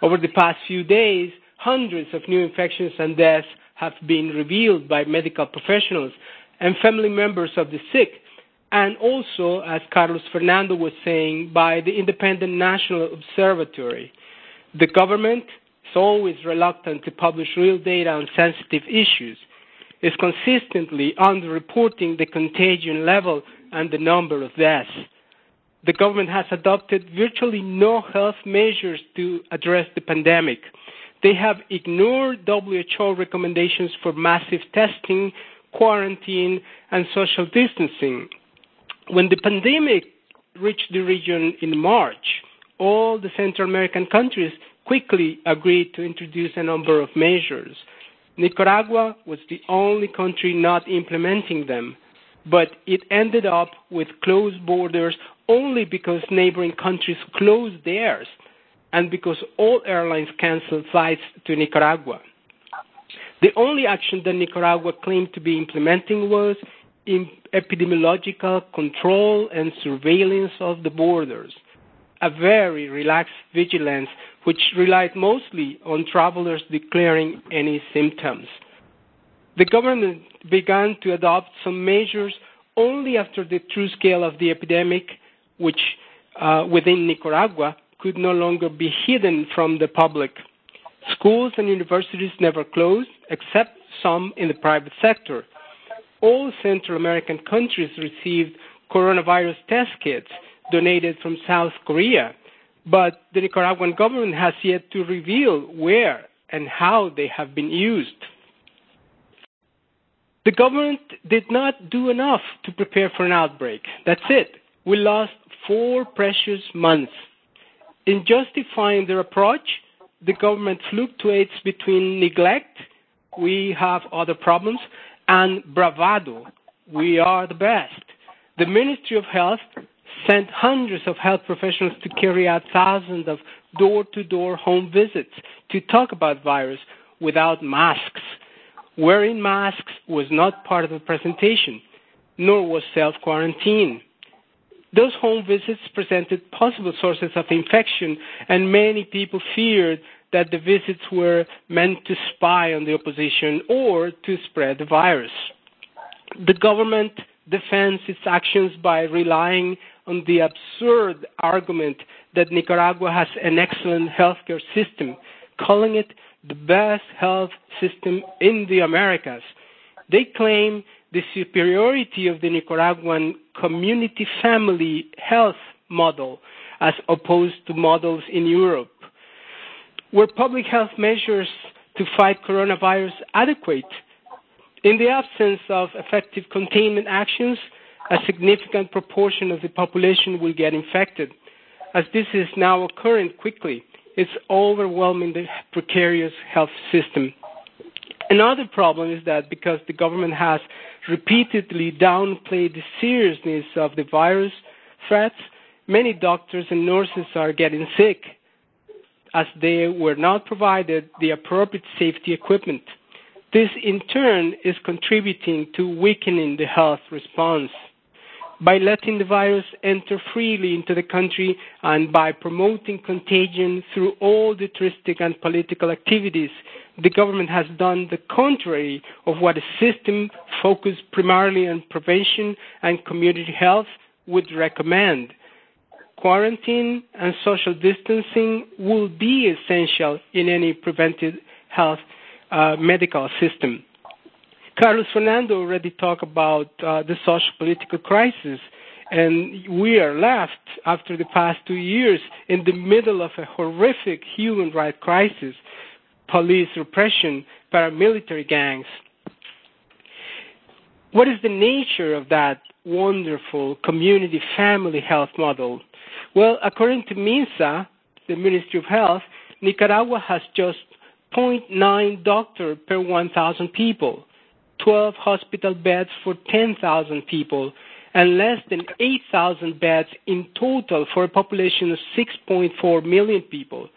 Over the past few days, hundreds of new infections and deaths have been revealed by medical professionals and family members of the sick and also, as Carlos Fernando was saying, by the Independent National Observatory. The government is always reluctant to publish real data on sensitive issues, is consistently underreporting the contagion level and the number of deaths. The government has adopted virtually no health measures to address the pandemic. They have ignored WHO recommendations for massive testing, quarantine, and social distancing. When the pandemic reached the region in March, all the Central American countries quickly agreed to introduce a number of measures. Nicaragua was the only country not implementing them, but it ended up with closed borders only because neighboring countries closed theirs and because all airlines canceled flights to Nicaragua. The only action that Nicaragua claimed to be implementing was epidemiological control and surveillance of the borders, a very relaxed vigilance which relied mostly on travelers declaring any symptoms. The government began to adopt some measures only after the true scale of the epidemic, which uh, within Nicaragua could no longer be hidden from the public. Schools and universities never closed, except some in the private sector. All Central American countries received coronavirus test kits donated from South Korea, but the Nicaraguan government has yet to reveal where and how they have been used. The government did not do enough to prepare for an outbreak. That's it. We lost four precious months. In justifying their approach, the government fluctuates between neglect, we have other problems, and bravado, we are the best. The Ministry of Health sent hundreds of health professionals to carry out thousands of door to door home visits to talk about virus without masks. Wearing masks was not part of the presentation, nor was self quarantine. Those home visits presented possible sources of infection, and many people feared that the visits were meant to spy on the opposition or to spread the virus. The government defends its actions by relying on the absurd argument that Nicaragua has an excellent healthcare system, calling it the best health system in the Americas. They claim the superiority of the Nicaraguan community family health model as opposed to models in Europe. Were public health measures to fight coronavirus adequate? In the absence of effective containment actions, a significant proportion of the population will get infected. As this is now occurring quickly, it's overwhelming the precarious health system. Another problem is that because the government has repeatedly downplayed the seriousness of the virus threats, many doctors and nurses are getting sick as they were not provided the appropriate safety equipment. This in turn is contributing to weakening the health response by letting the virus enter freely into the country and by promoting contagion through all the touristic and political activities, the government has done the contrary of what a system focused primarily on prevention and community health would recommend. Quarantine and social distancing will be essential in any preventive health uh, medical system. Carlos Fernando already talked about uh, the social political crisis, and we are left after the past two years in the middle of a horrific human rights crisis, police repression, paramilitary gangs. What is the nature of that wonderful community family health model? Well, according to MINSA, the Ministry of Health, Nicaragua has just 0.9 doctor per 1,000 people. 12 hospital beds for 10,000 people and less than 8,000 beds in total for a population of 6.4 million people.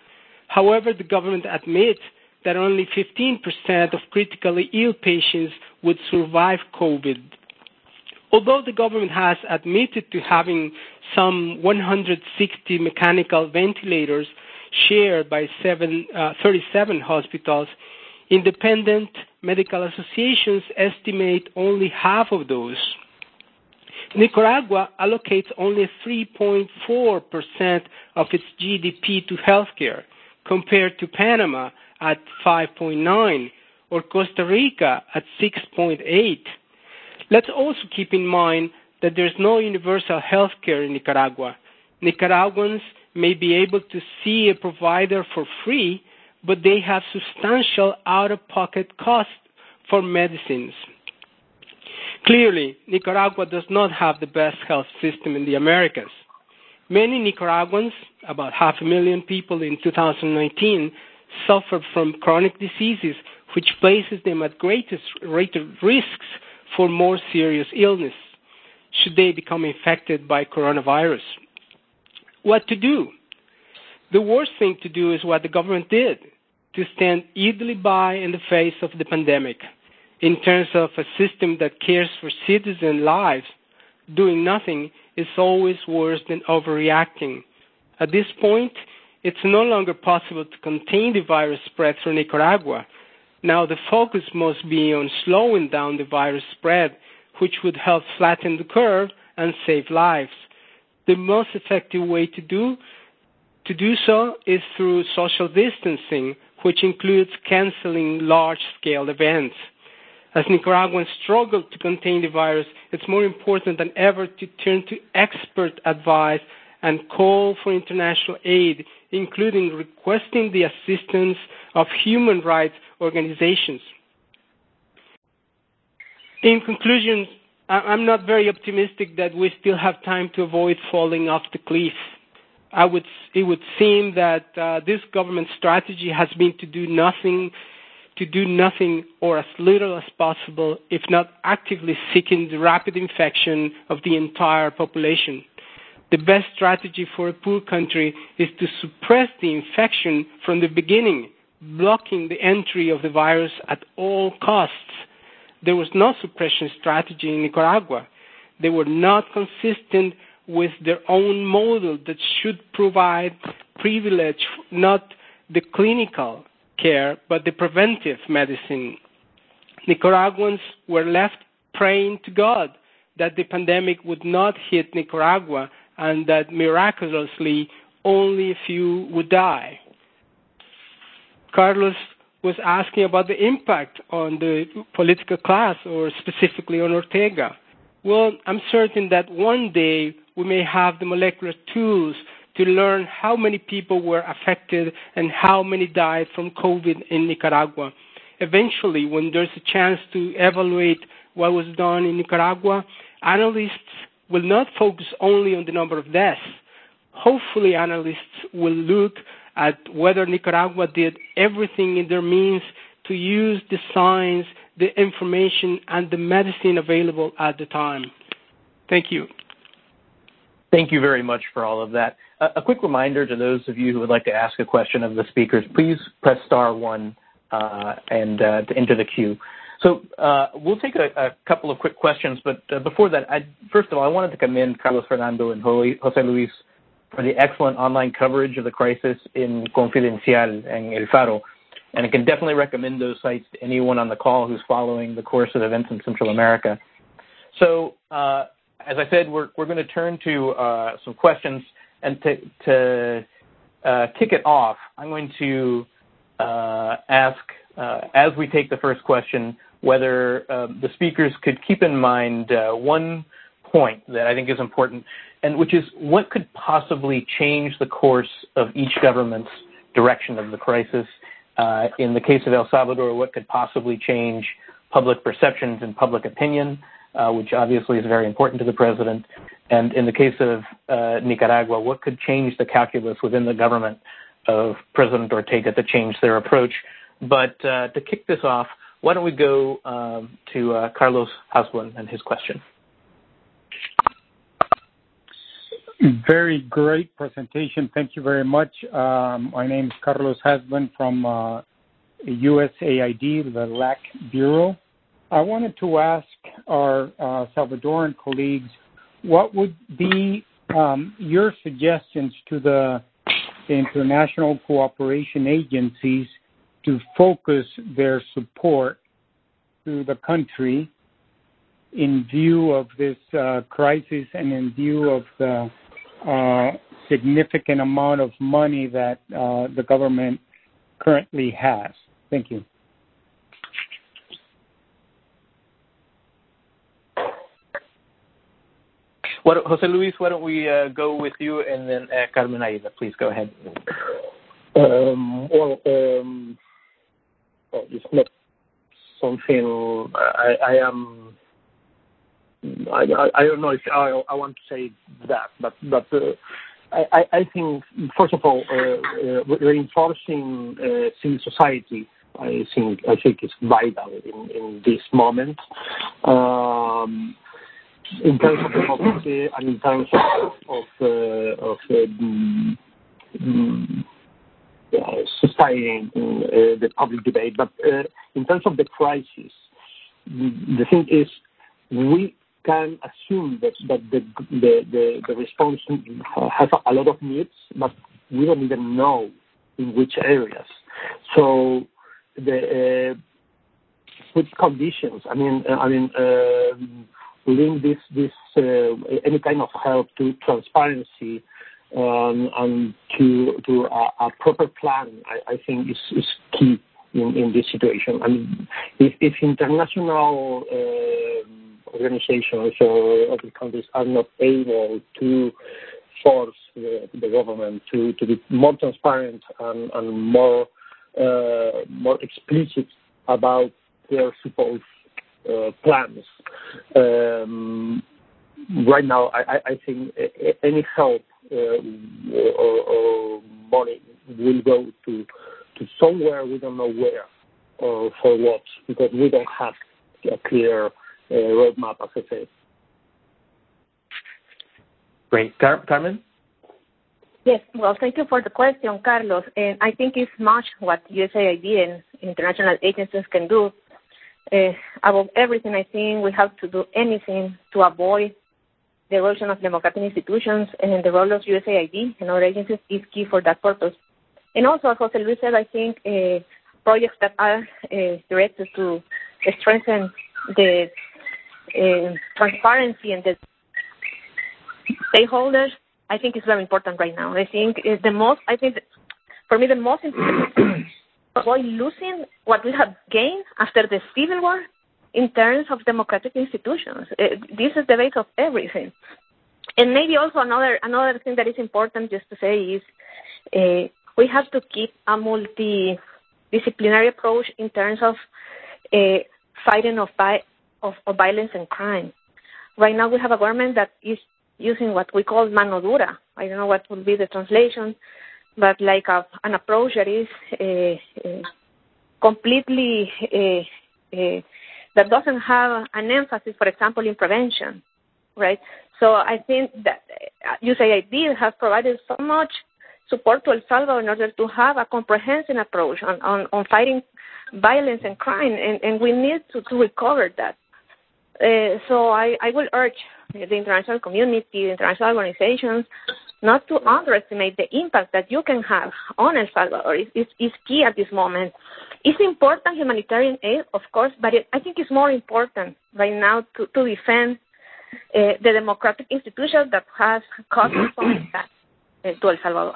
However, the government admits that only 15% of critically ill patients would survive COVID. Although the government has admitted to having some 160 mechanical ventilators shared by uh, 37 hospitals, Independent medical associations estimate only half of those. Nicaragua allocates only 3.4% of its GDP to healthcare, compared to Panama at 5.9 or Costa Rica at 6.8. Let's also keep in mind that there's no universal health care in Nicaragua. Nicaraguans may be able to see a provider for free, but they have substantial out-of-pocket costs for medicines. Clearly, Nicaragua does not have the best health system in the Americas. Many Nicaraguans, about half a million people in 2019, suffer from chronic diseases, which places them at greatest risks for more serious illness should they become infected by coronavirus. What to do? The worst thing to do is what the government did to stand idly by in the face of the pandemic. In terms of a system that cares for citizen lives, doing nothing is always worse than overreacting. At this point, it's no longer possible to contain the virus spread through Nicaragua. Now the focus must be on slowing down the virus spread, which would help flatten the curve and save lives. The most effective way to do to do so is through social distancing, which includes canceling large-scale events. As Nicaraguans struggle to contain the virus, it's more important than ever to turn to expert advice and call for international aid, including requesting the assistance of human rights organizations. In conclusion, I'm not very optimistic that we still have time to avoid falling off the cliff. It would seem that uh, this government strategy has been to do nothing, to do nothing or as little as possible, if not actively seeking the rapid infection of the entire population. The best strategy for a poor country is to suppress the infection from the beginning, blocking the entry of the virus at all costs there was no suppression strategy in Nicaragua. They were not consistent with their own model that should provide privilege, not the clinical care, but the preventive medicine. Nicaraguans were left praying to God that the pandemic would not hit Nicaragua and that miraculously only a few would die. Carlos was asking about the impact on the political class or specifically on Ortega. Well, I'm certain that one day we may have the molecular tools to learn how many people were affected and how many died from COVID in Nicaragua. Eventually, when there's a chance to evaluate what was done in Nicaragua, analysts will not focus only on the number of deaths. Hopefully, analysts will look at whether Nicaragua did everything in their means to use the science, the information, and the medicine available at the time. Thank you. Thank you very much for all of that. A quick reminder to those of you who would like to ask a question of the speakers, please press star one uh, and uh, to enter the queue. So uh, we'll take a, a, couple of quick questions, but uh, before that, I, first of all, I wanted to commend Carlos Fernando and Jose Luis for the excellent online coverage of the crisis in Confidencial and El Faro. And I can definitely recommend those sites to anyone on the call who's following the course of events in Central America. So, uh, as I said, we're, we're going to turn to uh, some questions. And to, to uh, kick it off, I'm going to uh, ask, uh, as we take the first question, whether um, the speakers could keep in mind uh, one point that I think is important which is what could possibly change the course of each government's direction of the crisis. Uh, in the case of El Salvador, what could possibly change public perceptions and public opinion, uh, which obviously is very important to the president. And in the case of uh, Nicaragua, what could change the calculus within the government of President Ortega to change their approach? But to kick this off, why don't we go um, to Carlos Hasbun and his question? Very great presentation. Thank you very much. Um, my name is Carlos Hasbun from uh, USAID, the LAC Bureau. I wanted to ask our uh, Salvadoran colleagues what would be um, your suggestions to the international cooperation agencies to focus their support to the country in view of this uh, crisis and in view of the uh, significant amount of money that uh, the government currently has? Thank you. What, Jose Luis, why don't we uh, go with you and then uh, Carmen Aida, please go ahead. Um, well, um, well, it's not something I, I am. I, don't know if I, want to say that, but uh, I, think first of all, uh, uh, reinforcing civil society. I think is vital in, this moment. Um, in terms of democracy and in terms of um, um, sustaining the public debate. But in terms of the crisis, the thing is we can assume that, the, response has a lot of needs, but we don't even know in which areas. So the uh, conditions, I mean, uh, link this uh, any kind of help to transparency um, and to a, proper plan. I, think is, key in, this situation. I mean, if, international organizations or other countries are not able to force the, the government to, to be more transparent and, and more uh, more explicit about their supposed uh, plans. Um, right now, I, I think any help uh, or, or money will go to to somewhere we don't know where or for what because we don't have a clear roadmap, as I said. Great, Carmen. Yes, well, thank you for the question, Carlos. And I think it's much what USAID and international agencies can do uh, above everything, I think we have to do anything to avoid the erosion of democratic institutions, and the role of USAID and other agencies is key for that purpose. And also, as Jose Luis said, I think uh, projects that are uh, directed to strengthen the uh, transparency and the stakeholders, I think is very important right now. I think is the most, I think, for me, the most important [clears throat] avoid losing what we have gained after the civil war in terms of democratic institutions. Uh, this is the base of everything. And maybe also another another thing that is important just to say is uh, we have to keep a multidisciplinary approach in terms of uh, fighting of, of, of violence and crime. Right now we have a government that is using what we call mano dura. I don't know what would be the translation, but like a, an approach that is uh, uh, completely uh, that doesn't have an emphasis, for example, in prevention, right? So I think that USAID has provided so much support to El Salvador in order to have a comprehensive approach on, on, on fighting violence and crime, and, and we need to, to recover that. Uh, so I, I will urge the international community, the international organizations, not to underestimate the impact that you can have on El Salvador. It's, it's, it's key at this moment. It's important humanitarian aid, of course, but it, I think it's more important right now to, to defend uh, the democratic institution that has caused so much uh, to El Salvador.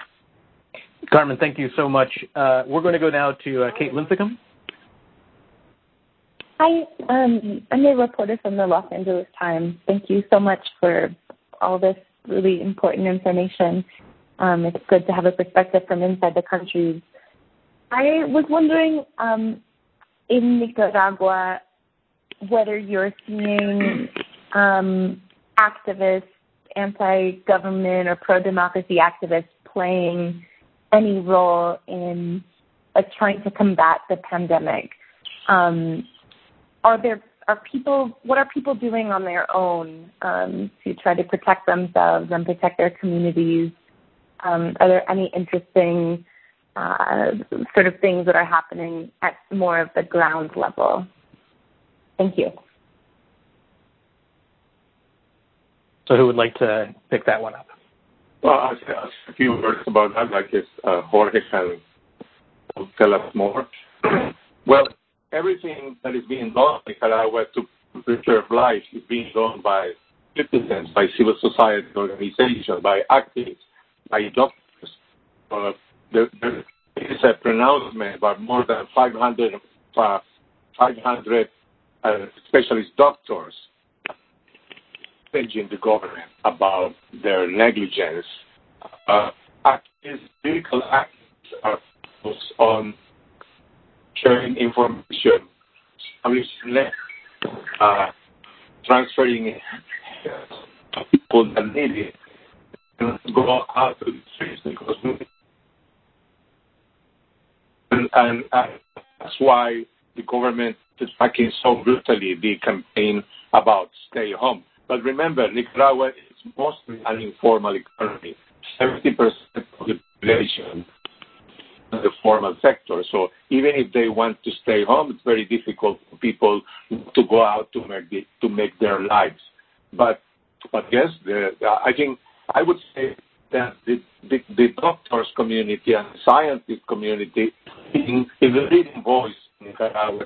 Carmen, thank you so much. Uh, we're going to go now to uh, Kate Linthicum. Hi, um, I'm a reporter from the Los Angeles Times. Thank you so much for all this really important information. Um, it's good to have a perspective from inside the country. I was wondering um, in Nicaragua whether you're seeing um, activists, anti government or pro democracy activists playing any role in like trying to combat the pandemic. Um, are there are people what are people doing on their own um, to try to protect themselves and protect their communities? Um, are there any interesting uh, sort of things that are happening at more of the ground level? Thank you. So, who would like to pick that one up? Well, I'll say a few words about that. I guess uh, Jorge can tell us more. [clears throat] well, everything that is being done in Nicaragua to preserve life is being done by citizens, by civil society organizations, by activists, by doctors. Uh, there, there is a pronouncement by more than 500, uh, 500 uh, specialist doctors the government about their negligence. Uh, activists, activists are focused on sharing information, establishing uh, transferring people that need it and go out to the streets because and, and, and that's why the government is attacking so brutally the campaign about stay home. But remember, Nicaragua is mostly an informal economy. 70% of the population the formal sector. So even if they want to stay home, it's very difficult for people to go out to make the, to make their lives. Yes, the, I think I would say that the, the, the doctors community and the scientist community is a leading voice in Nicaragua,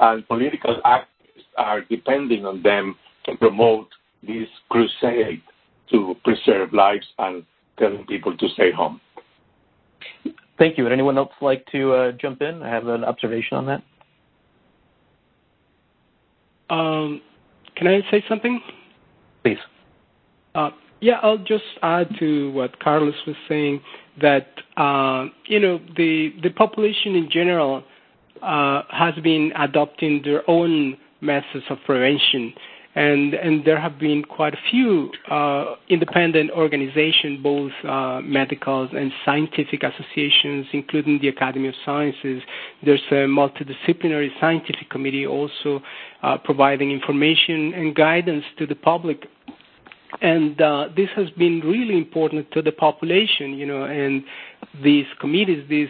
and political activists are depending on them to promote this crusade to preserve lives and telling people to stay home. Thank you. Would anyone else like to uh, jump in? I have an observation on that. Um, can I say something? Please. Uh, yeah, I'll just add to what Carlos was saying that uh, you know the the population in general uh, has been adopting their own methods of prevention and there have been quite a few uh, independent organizations, both uh, medical and scientific associations, including the Academy of Sciences. There's a multidisciplinary scientific committee also uh, providing information and guidance to the public. And this has been really important to the population, you know, and these committees, these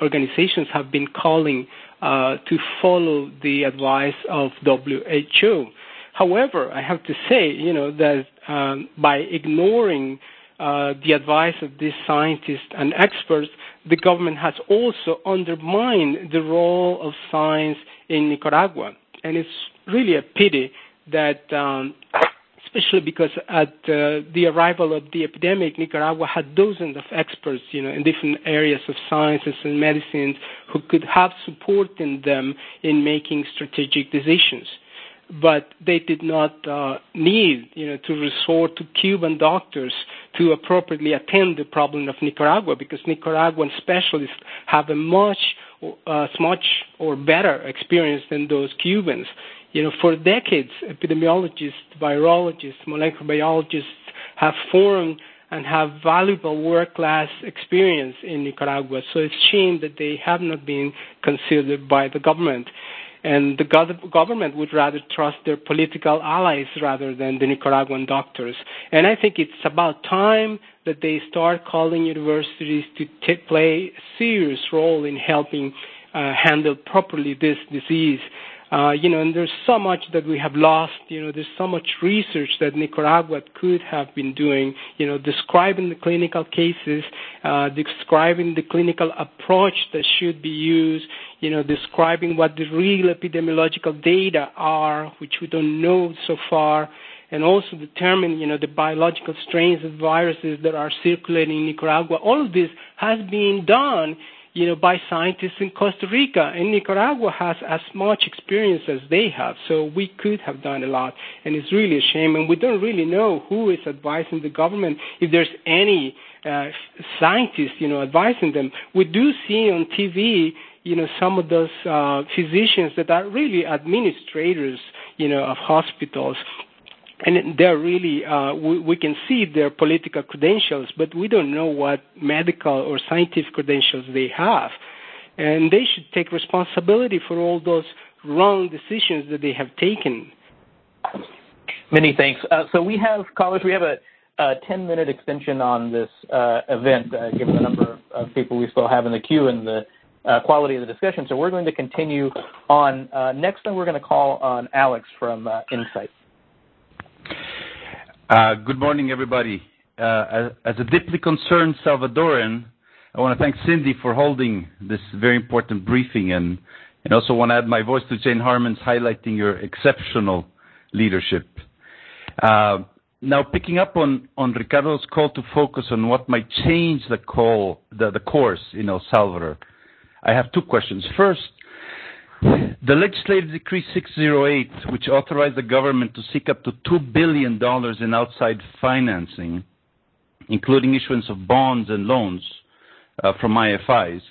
organizations have been calling to follow the advice of WHO. However, I have to say, you know, that um, by ignoring uh, the advice of these scientists and experts, the government has also undermined the role of science in Nicaragua. And it's really a pity that, um, especially because at uh, the arrival of the epidemic, Nicaragua had dozens of experts, you know, in different areas of sciences and medicine who could have supported them in making strategic decisions but they did not uh, need you know, to resort to Cuban doctors to appropriately attend the problem of Nicaragua because Nicaraguan specialists have a much, uh, much or better experience than those Cubans. You know, for decades, epidemiologists, virologists, molecular biologists have formed and have valuable world-class experience in Nicaragua. So it's a shame that they have not been considered by the government and the government would rather trust their political allies rather than the Nicaraguan doctors. And I think it's about time that they start calling universities to t- play a serious role in helping uh, handle properly this disease. Uh, you know, and there's so much that we have lost. You know, there's so much research that Nicaragua could have been doing. You know, describing the clinical cases, uh, describing the clinical approach that should be used. You know, describing what the real epidemiological data are, which we don't know so far and also determine, you know, the biological strains of viruses that are circulating in Nicaragua. All of this has been done you know, by scientists in Costa Rica. And Nicaragua has as much experience as they have, so we could have done a lot. And it's really a shame. And we don't really know who is advising the government, if there's any uh, scientists, you know, advising them. We do see on TV, you know, some of those uh, physicians that are really administrators, you know, of hospitals and they're really uh, can see their political credentials, but we don't know what medical or scientific credentials they have, and they should take responsibility for all those wrong decisions that they have taken. Many thanks. Uh, so we have callers. We have a, a 10 minute extension on this uh, event, given the number of people we still have in the queue and the quality of the discussion. So we're going to continue on. Next, we're going to call on Alex from Insight. Uh, good morning, everybody. Uh, as a deeply concerned Salvadoran, I want to thank Cindy for holding this very important briefing and also want to add my voice to Jane Harman's highlighting your exceptional leadership. Uh, now, picking up on, Ricardo's call to focus on what might change the course in El Salvador, I have two questions. First, the legislative decree 608, which authorized the government to seek up to $2 billion in outside financing, including issuance of bonds and loans uh, from IFIs,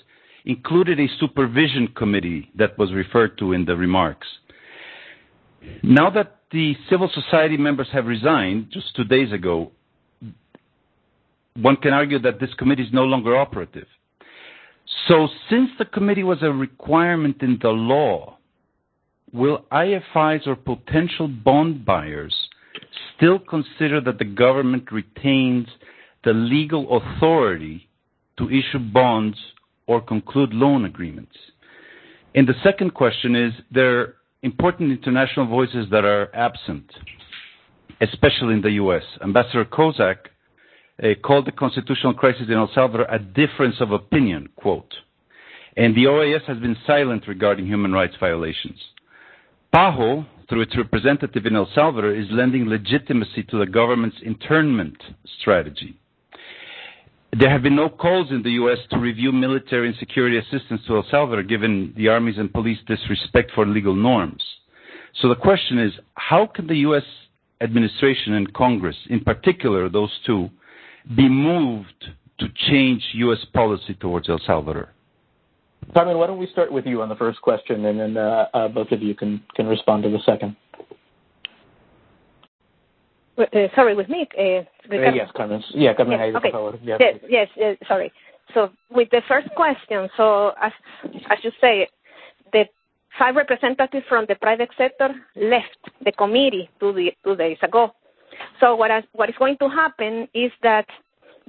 included a supervision committee that was referred to in the remarks. Now that the civil society members have resigned just two days ago, one can argue that this committee is no longer operative. So since the committee was a requirement in the law, will IFIs or potential bond buyers still consider that the government retains the legal authority to issue bonds or conclude loan agreements? And the second question is, there are important international voices that are absent, especially in the U.S. Ambassador Kozak uh, called the constitutional crisis in El Salvador a difference of opinion, quote. And the OAS has been silent regarding human rights violations. PAHO, through its representative in El Salvador, is lending legitimacy to the government's internment strategy. There have been no calls in the U.S. to review military and security assistance to El Salvador, given the Army's and police disrespect for legal norms. So the question is, how can the U.S. administration and Congress, in particular those two, be moved to change U.S. policy towards El Salvador? Carmen, why don't we start with you on the first question, and then uh, uh, both of you can, can respond to the second. Uh, sorry, with me? Uh, uh, yes, Carmen. Yeah, Carmen. Yes, okay. yes, yes, yes sorry. So with the first question, so as, as you say, the five representatives from the private sector left the committee two, the, two days ago. So what, what is going to happen is that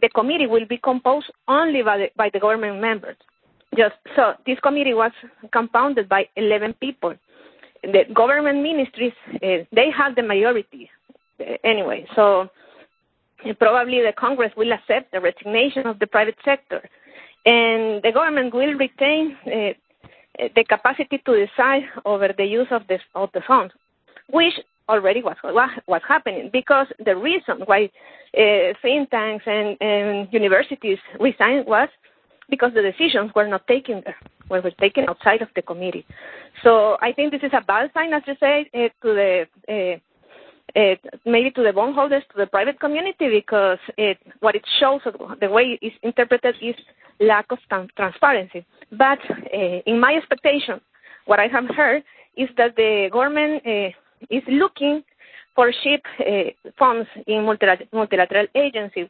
the committee will be composed only by the, by the government members. Just so this committee was compounded by 11 people. The government ministries, uh, they have the majority anyway. So probably the Congress will accept the resignation of the private sector, and the government will retain uh, the capacity to decide over the use of the of the funds, which already was was happening because the reason why uh, think tanks and, and universities resigned was because the decisions were not taken there, were taken outside of the committee. So I think this is a bad sign, as you say, uh, to the uh, uh, maybe to the bondholders, to the private community, because it, what it shows, the way it's interpreted, is lack of transparency. But in my expectation, what I have heard is that the government is looking for ship funds in multilateral agencies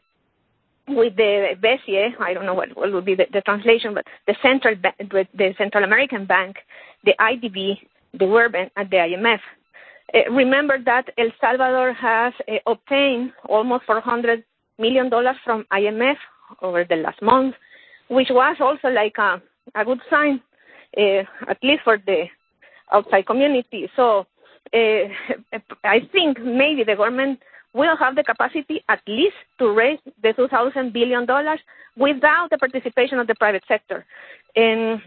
with the BCE, I don't know what, what would be the, the translation, but the Central, the Central American Bank, the IDB, the World Bank, and the IMF. Uh, remember that El Salvador has uh, obtained almost $400 million from IMF over the last month, which was also like a, a good sign, uh, at least for the outside community. So I think maybe the government will have the capacity at least to raise the $2,000 billion without the participation of the private sector. And,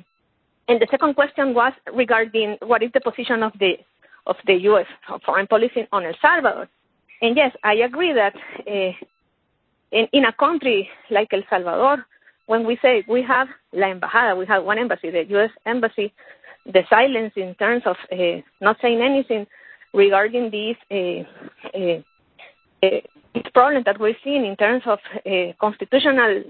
the second question was regarding what is the position of the U.S. foreign policy on El Salvador. And yes, I agree that uh, in, a country like El Salvador, when we say we have la embajada, we have one embassy, the U.S. embassy, the silence in terms of uh, not saying anything regarding this uh, uh, uh problem that we're seeing in terms of uh, constitutional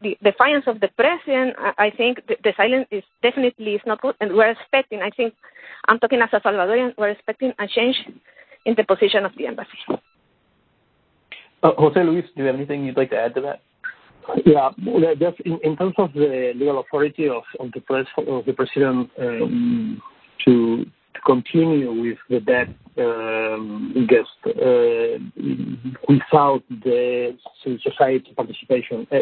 the defiance of the president, I think the, the silence is definitely is not good, and we're expecting. I think I'm talking as a Salvadorian. We're expecting a change in the position of the embassy. Uh, Jose Luis, do you have anything you'd like to add to that? Yeah, just in, in terms of the legal authority of, of the press of the president um, to to continue with the debt um, uh, without the society participation. Uh,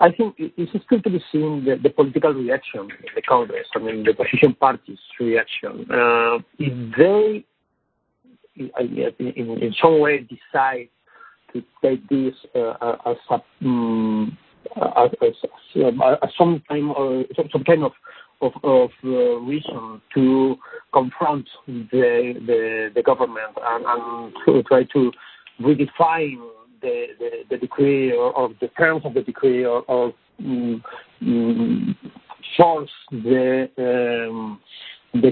I think it's still to be seen the, political reaction in the Congress, I mean, the opposition parties' reaction. Uh, if they, in, some way, decide to take this as, some, some kind of of, uh, reason to confront the government and, to try to redefine the, decree or, the terms of the decree or, um, um, force the um,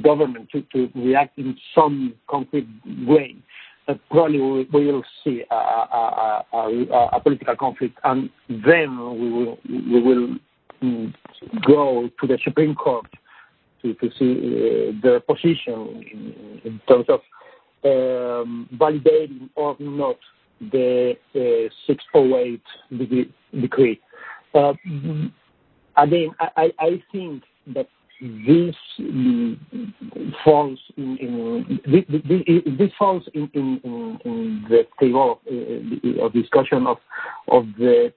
government to, react in some concrete way. Uh, probably we, will see a, political conflict, and then we will go to the Supreme Court to, see uh, their position in, terms of um, validating or not the uh, 608 decree. Uh, again, I, think that this falls in, the table of, discussion of of the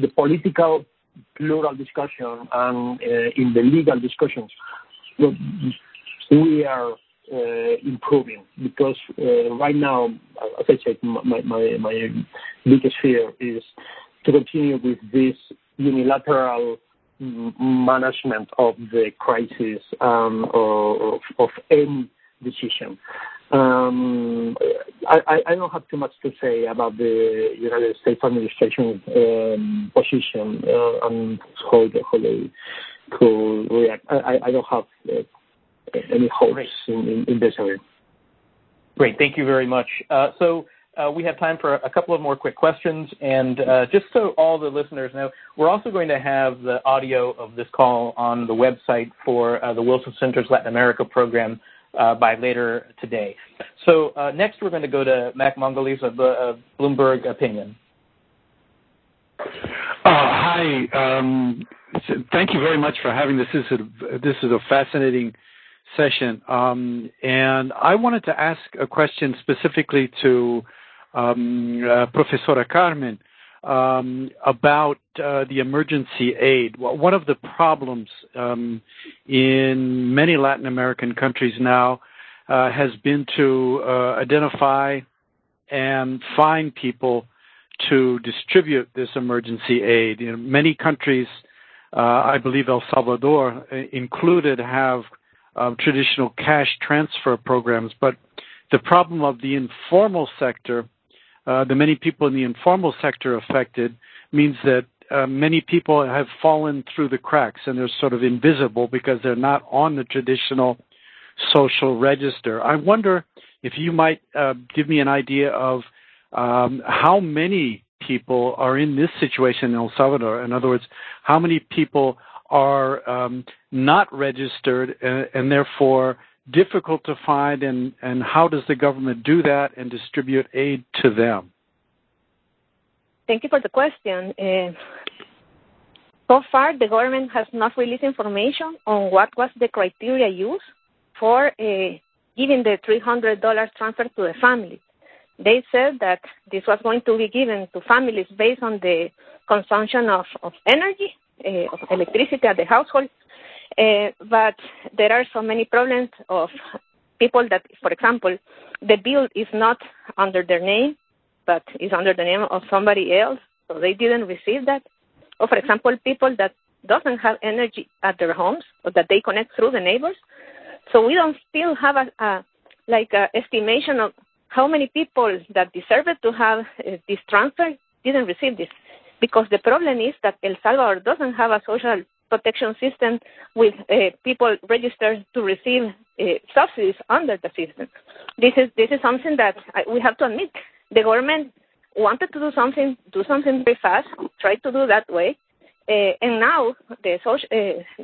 the political plural discussion and uh, in the legal discussions. We are uh, improving because uh, right now, as I said, my, biggest fear is to continue with this unilateral management of the crisis um, of any decision. Um, I, I, don't have too much to say about the United States administration um, position uh, and how, they, could react. I, I don't have uh, any hopes in, this area. Great, thank you very much. Uh, so uh, we have time for a couple of more quick questions. And uh, just so all the listeners know, we're also going to have the audio of this call on the website for uh, the Wilson Center's Latin America program by later today. So uh, next, we're going to go to Mac Margolis of uh, Bloomberg Opinion. hi. Um, thank you very much for having this. This is a, fascinating session. Um, and I wanted to ask a question specifically to um, uh, Professora Carmen about uh, the emergency aid. One of the problems um, in many Latin American countries now uh, has been to uh, identify and find people to distribute this emergency aid. Many countries, I believe El Salvador included, have traditional cash transfer programs, but the problem of the informal sector the many people in the informal sector affected means that uh, many people have fallen through the cracks and they're sort of invisible because they're not on the traditional social register. I wonder if you might uh, give me an idea of um, how many people are in this situation in El Salvador. In other words, how many people are um, not registered and, and therefore difficult to find, and, and how does the government do that and distribute aid to them? Thank you for the question. Uh, so far, the government has not released information on what was the criteria used for uh, giving the $300 transfer to the family. They said that this was going to be given to families based on the consumption of, of energy, uh, of electricity at the household, but there are so many problems of people that, for example, the bill is not under their name, but is under the name of somebody else, so they didn't receive that. Or, for example, people that doesn't have energy at their homes or that they connect through the neighbors. So we don't still have a, a like a estimation of how many people that deserve to have uh, this transfer didn't receive this. Because the problem is that El Salvador doesn't have a social protection system with uh, people registered to receive uh, subsidies under the system. This is this is something that I, we have to admit. The government wanted to do something, do something very fast, tried to do that way, uh, and now the social,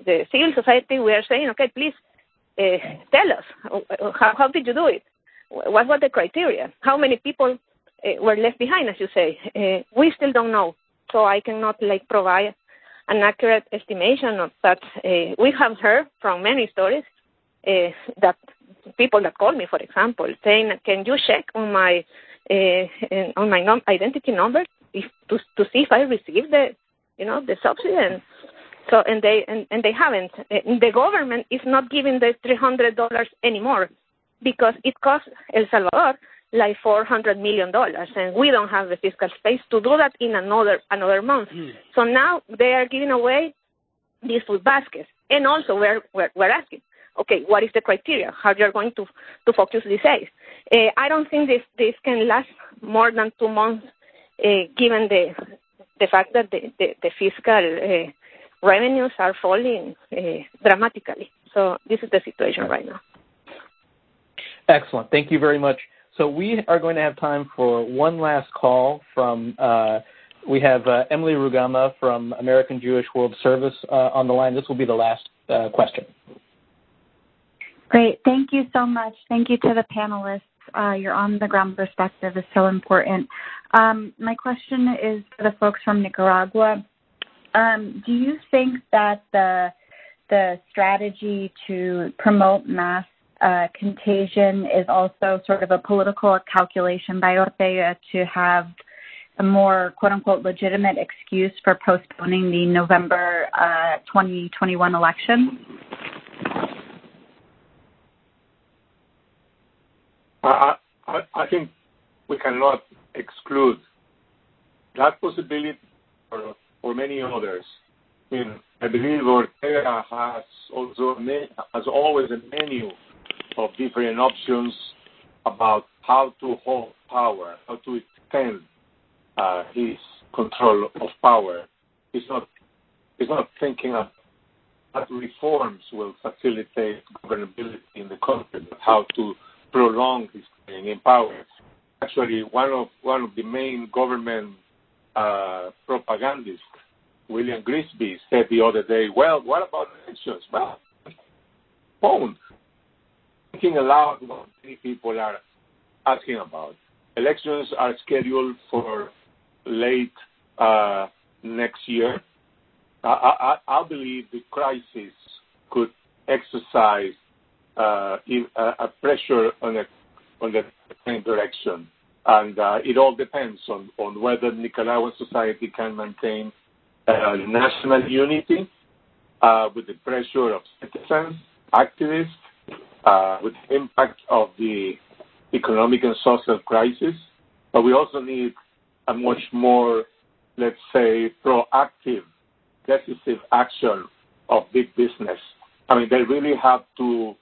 the civil society we are saying, okay, please tell us how, how did you do it? What were the criteria? How many people were left behind, as you say? we still don't know, so I cannot like provide an accurate estimation of that. Uh, we have heard from many stories uh, that people that call me, for example, saying, "Can you check on my uh, on my identity number if, to to see if I received the you know the subsidy?" And so and they and, and they haven't. the government is not giving the three hundred dollars anymore because it costs El Salvador like four hundred million dollars, and we don't have the fiscal space to do that in another another month. Mm. So now they are giving away these food baskets. And also, we're, we're, we're asking, okay, what is the criteria? How you're going to, to focus these aid? Uh, I don't think this, this can last more than two months, uh, given the, the fact that the, the, the fiscal uh, revenues are falling uh, dramatically. So this is the situation right now. Excellent. Thank you very much. So we are going to have time for one last call from, uh, we have uh, Emily Rugama from American Jewish World Service uh, on the line. This will be the last uh, question. Great. Thank you so much. Thank you to the panelists. Uh, your on-the-ground perspective is so important. Um, my question is for the folks from Nicaragua. Um, do you think that the the strategy to promote mass uh, contagion is also sort of a political calculation by Ortega to have a more quote unquote legitimate excuse for postponing the November uh, 2021 election? I, I, I think we cannot exclude that possibility for, for many others. I mean, I believe Ortega has also has always a menu of different options about how to hold power, how to extend uh, his control of power. He's not he's not thinking of what reforms will facilitate governability in the country, how to prolong his staying in power. Actually, one of one of the main government uh, propagandists, William Grigsby, said the other day, "Well, what about elections? Well, phone. Thinking aloud what many people are asking about. Elections are scheduled for late uh, next year. I, believe the crisis could exercise uh, a pressure on the on the same direction, and uh, it all depends on whether Nicaraguan society can maintain national unity with the pressure of citizens, activists, Uh, with the impact of the economic and social crisis. But we also need a much more, let's say, proactive, decisive action of big business. I mean, they really have to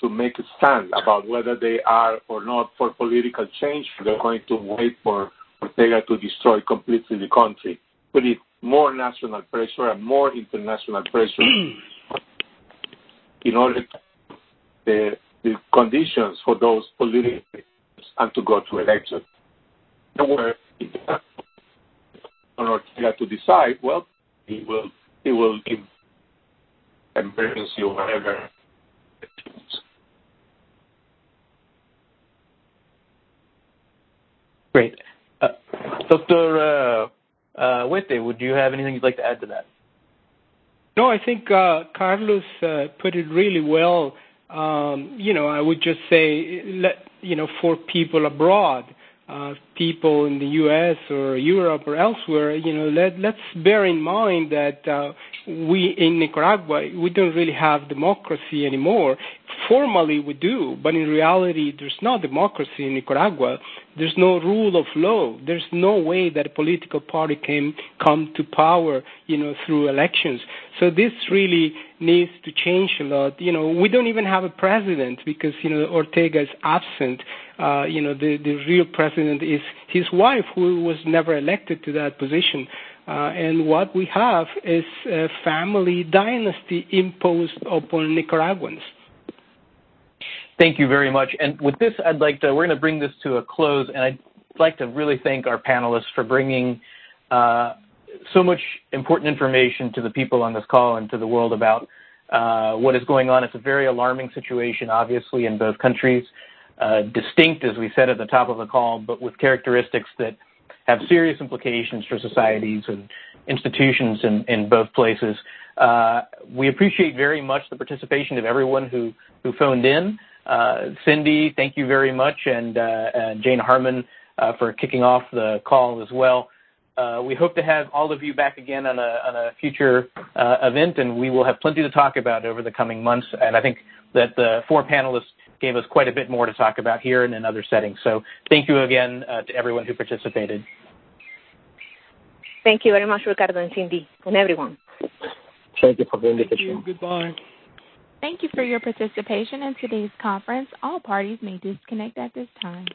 to make a stand about whether they are or not for political change. They're going to wait for Ortega to destroy completely the country. We need more national pressure and more international pressure [clears throat] in order to the, the conditions for those political and to go to election. Where on Ortega to decide, well, he will he will give emergency or whatever Great. Uh, Dr. Uh, uh, Huete, would you have anything you'd like to add to that? No, I think uh, Carlos uh, put it really well. Um, you know, I would just say, let, you know, for people abroad, uh, people in the U.S. or Europe or elsewhere, you know, let, let's bear in mind that uh, we in Nicaragua, we don't really have democracy anymore. Formally, we do, but in reality, there's no democracy in Nicaragua. There's no rule of law. There's no way that a political party can come to power, you know, through elections. So this really needs to change a lot. You know, we don't even have a president because you know Ortega is absent. Uh, you know, the the real president is his wife, who was never elected to that position. Uh, and what we have is a family dynasty imposed upon Nicaraguans. Thank you very much. And with this, I'd like to, we're going to bring this to a close, and I'd like to really thank our panelists for bringing uh, so much important information to the people on this call and to the world about uh, what is going on. It's a very alarming situation, obviously, in both countries. Uh, distinct, as we said at the top of the call, but with characteristics that have serious implications for societies and institutions in, both places. We appreciate very much the participation of everyone who phoned in. Uh, Cindy, thank you very much, and, uh, and Jane Harman uh, for kicking off the call as well. Uh, we hope to have all of you back again on a, on a future uh, event, and we will have plenty to talk about over the coming months. And I think that the four panelists gave us quite a bit more to talk about here and in other settings. So thank you again uh, to everyone who participated. Thank you very much, Ricardo and Cindy, and everyone. Thank you for the Thank invitation. you. Goodbye. Thank you for your participation in today's conference. All parties may disconnect at this time.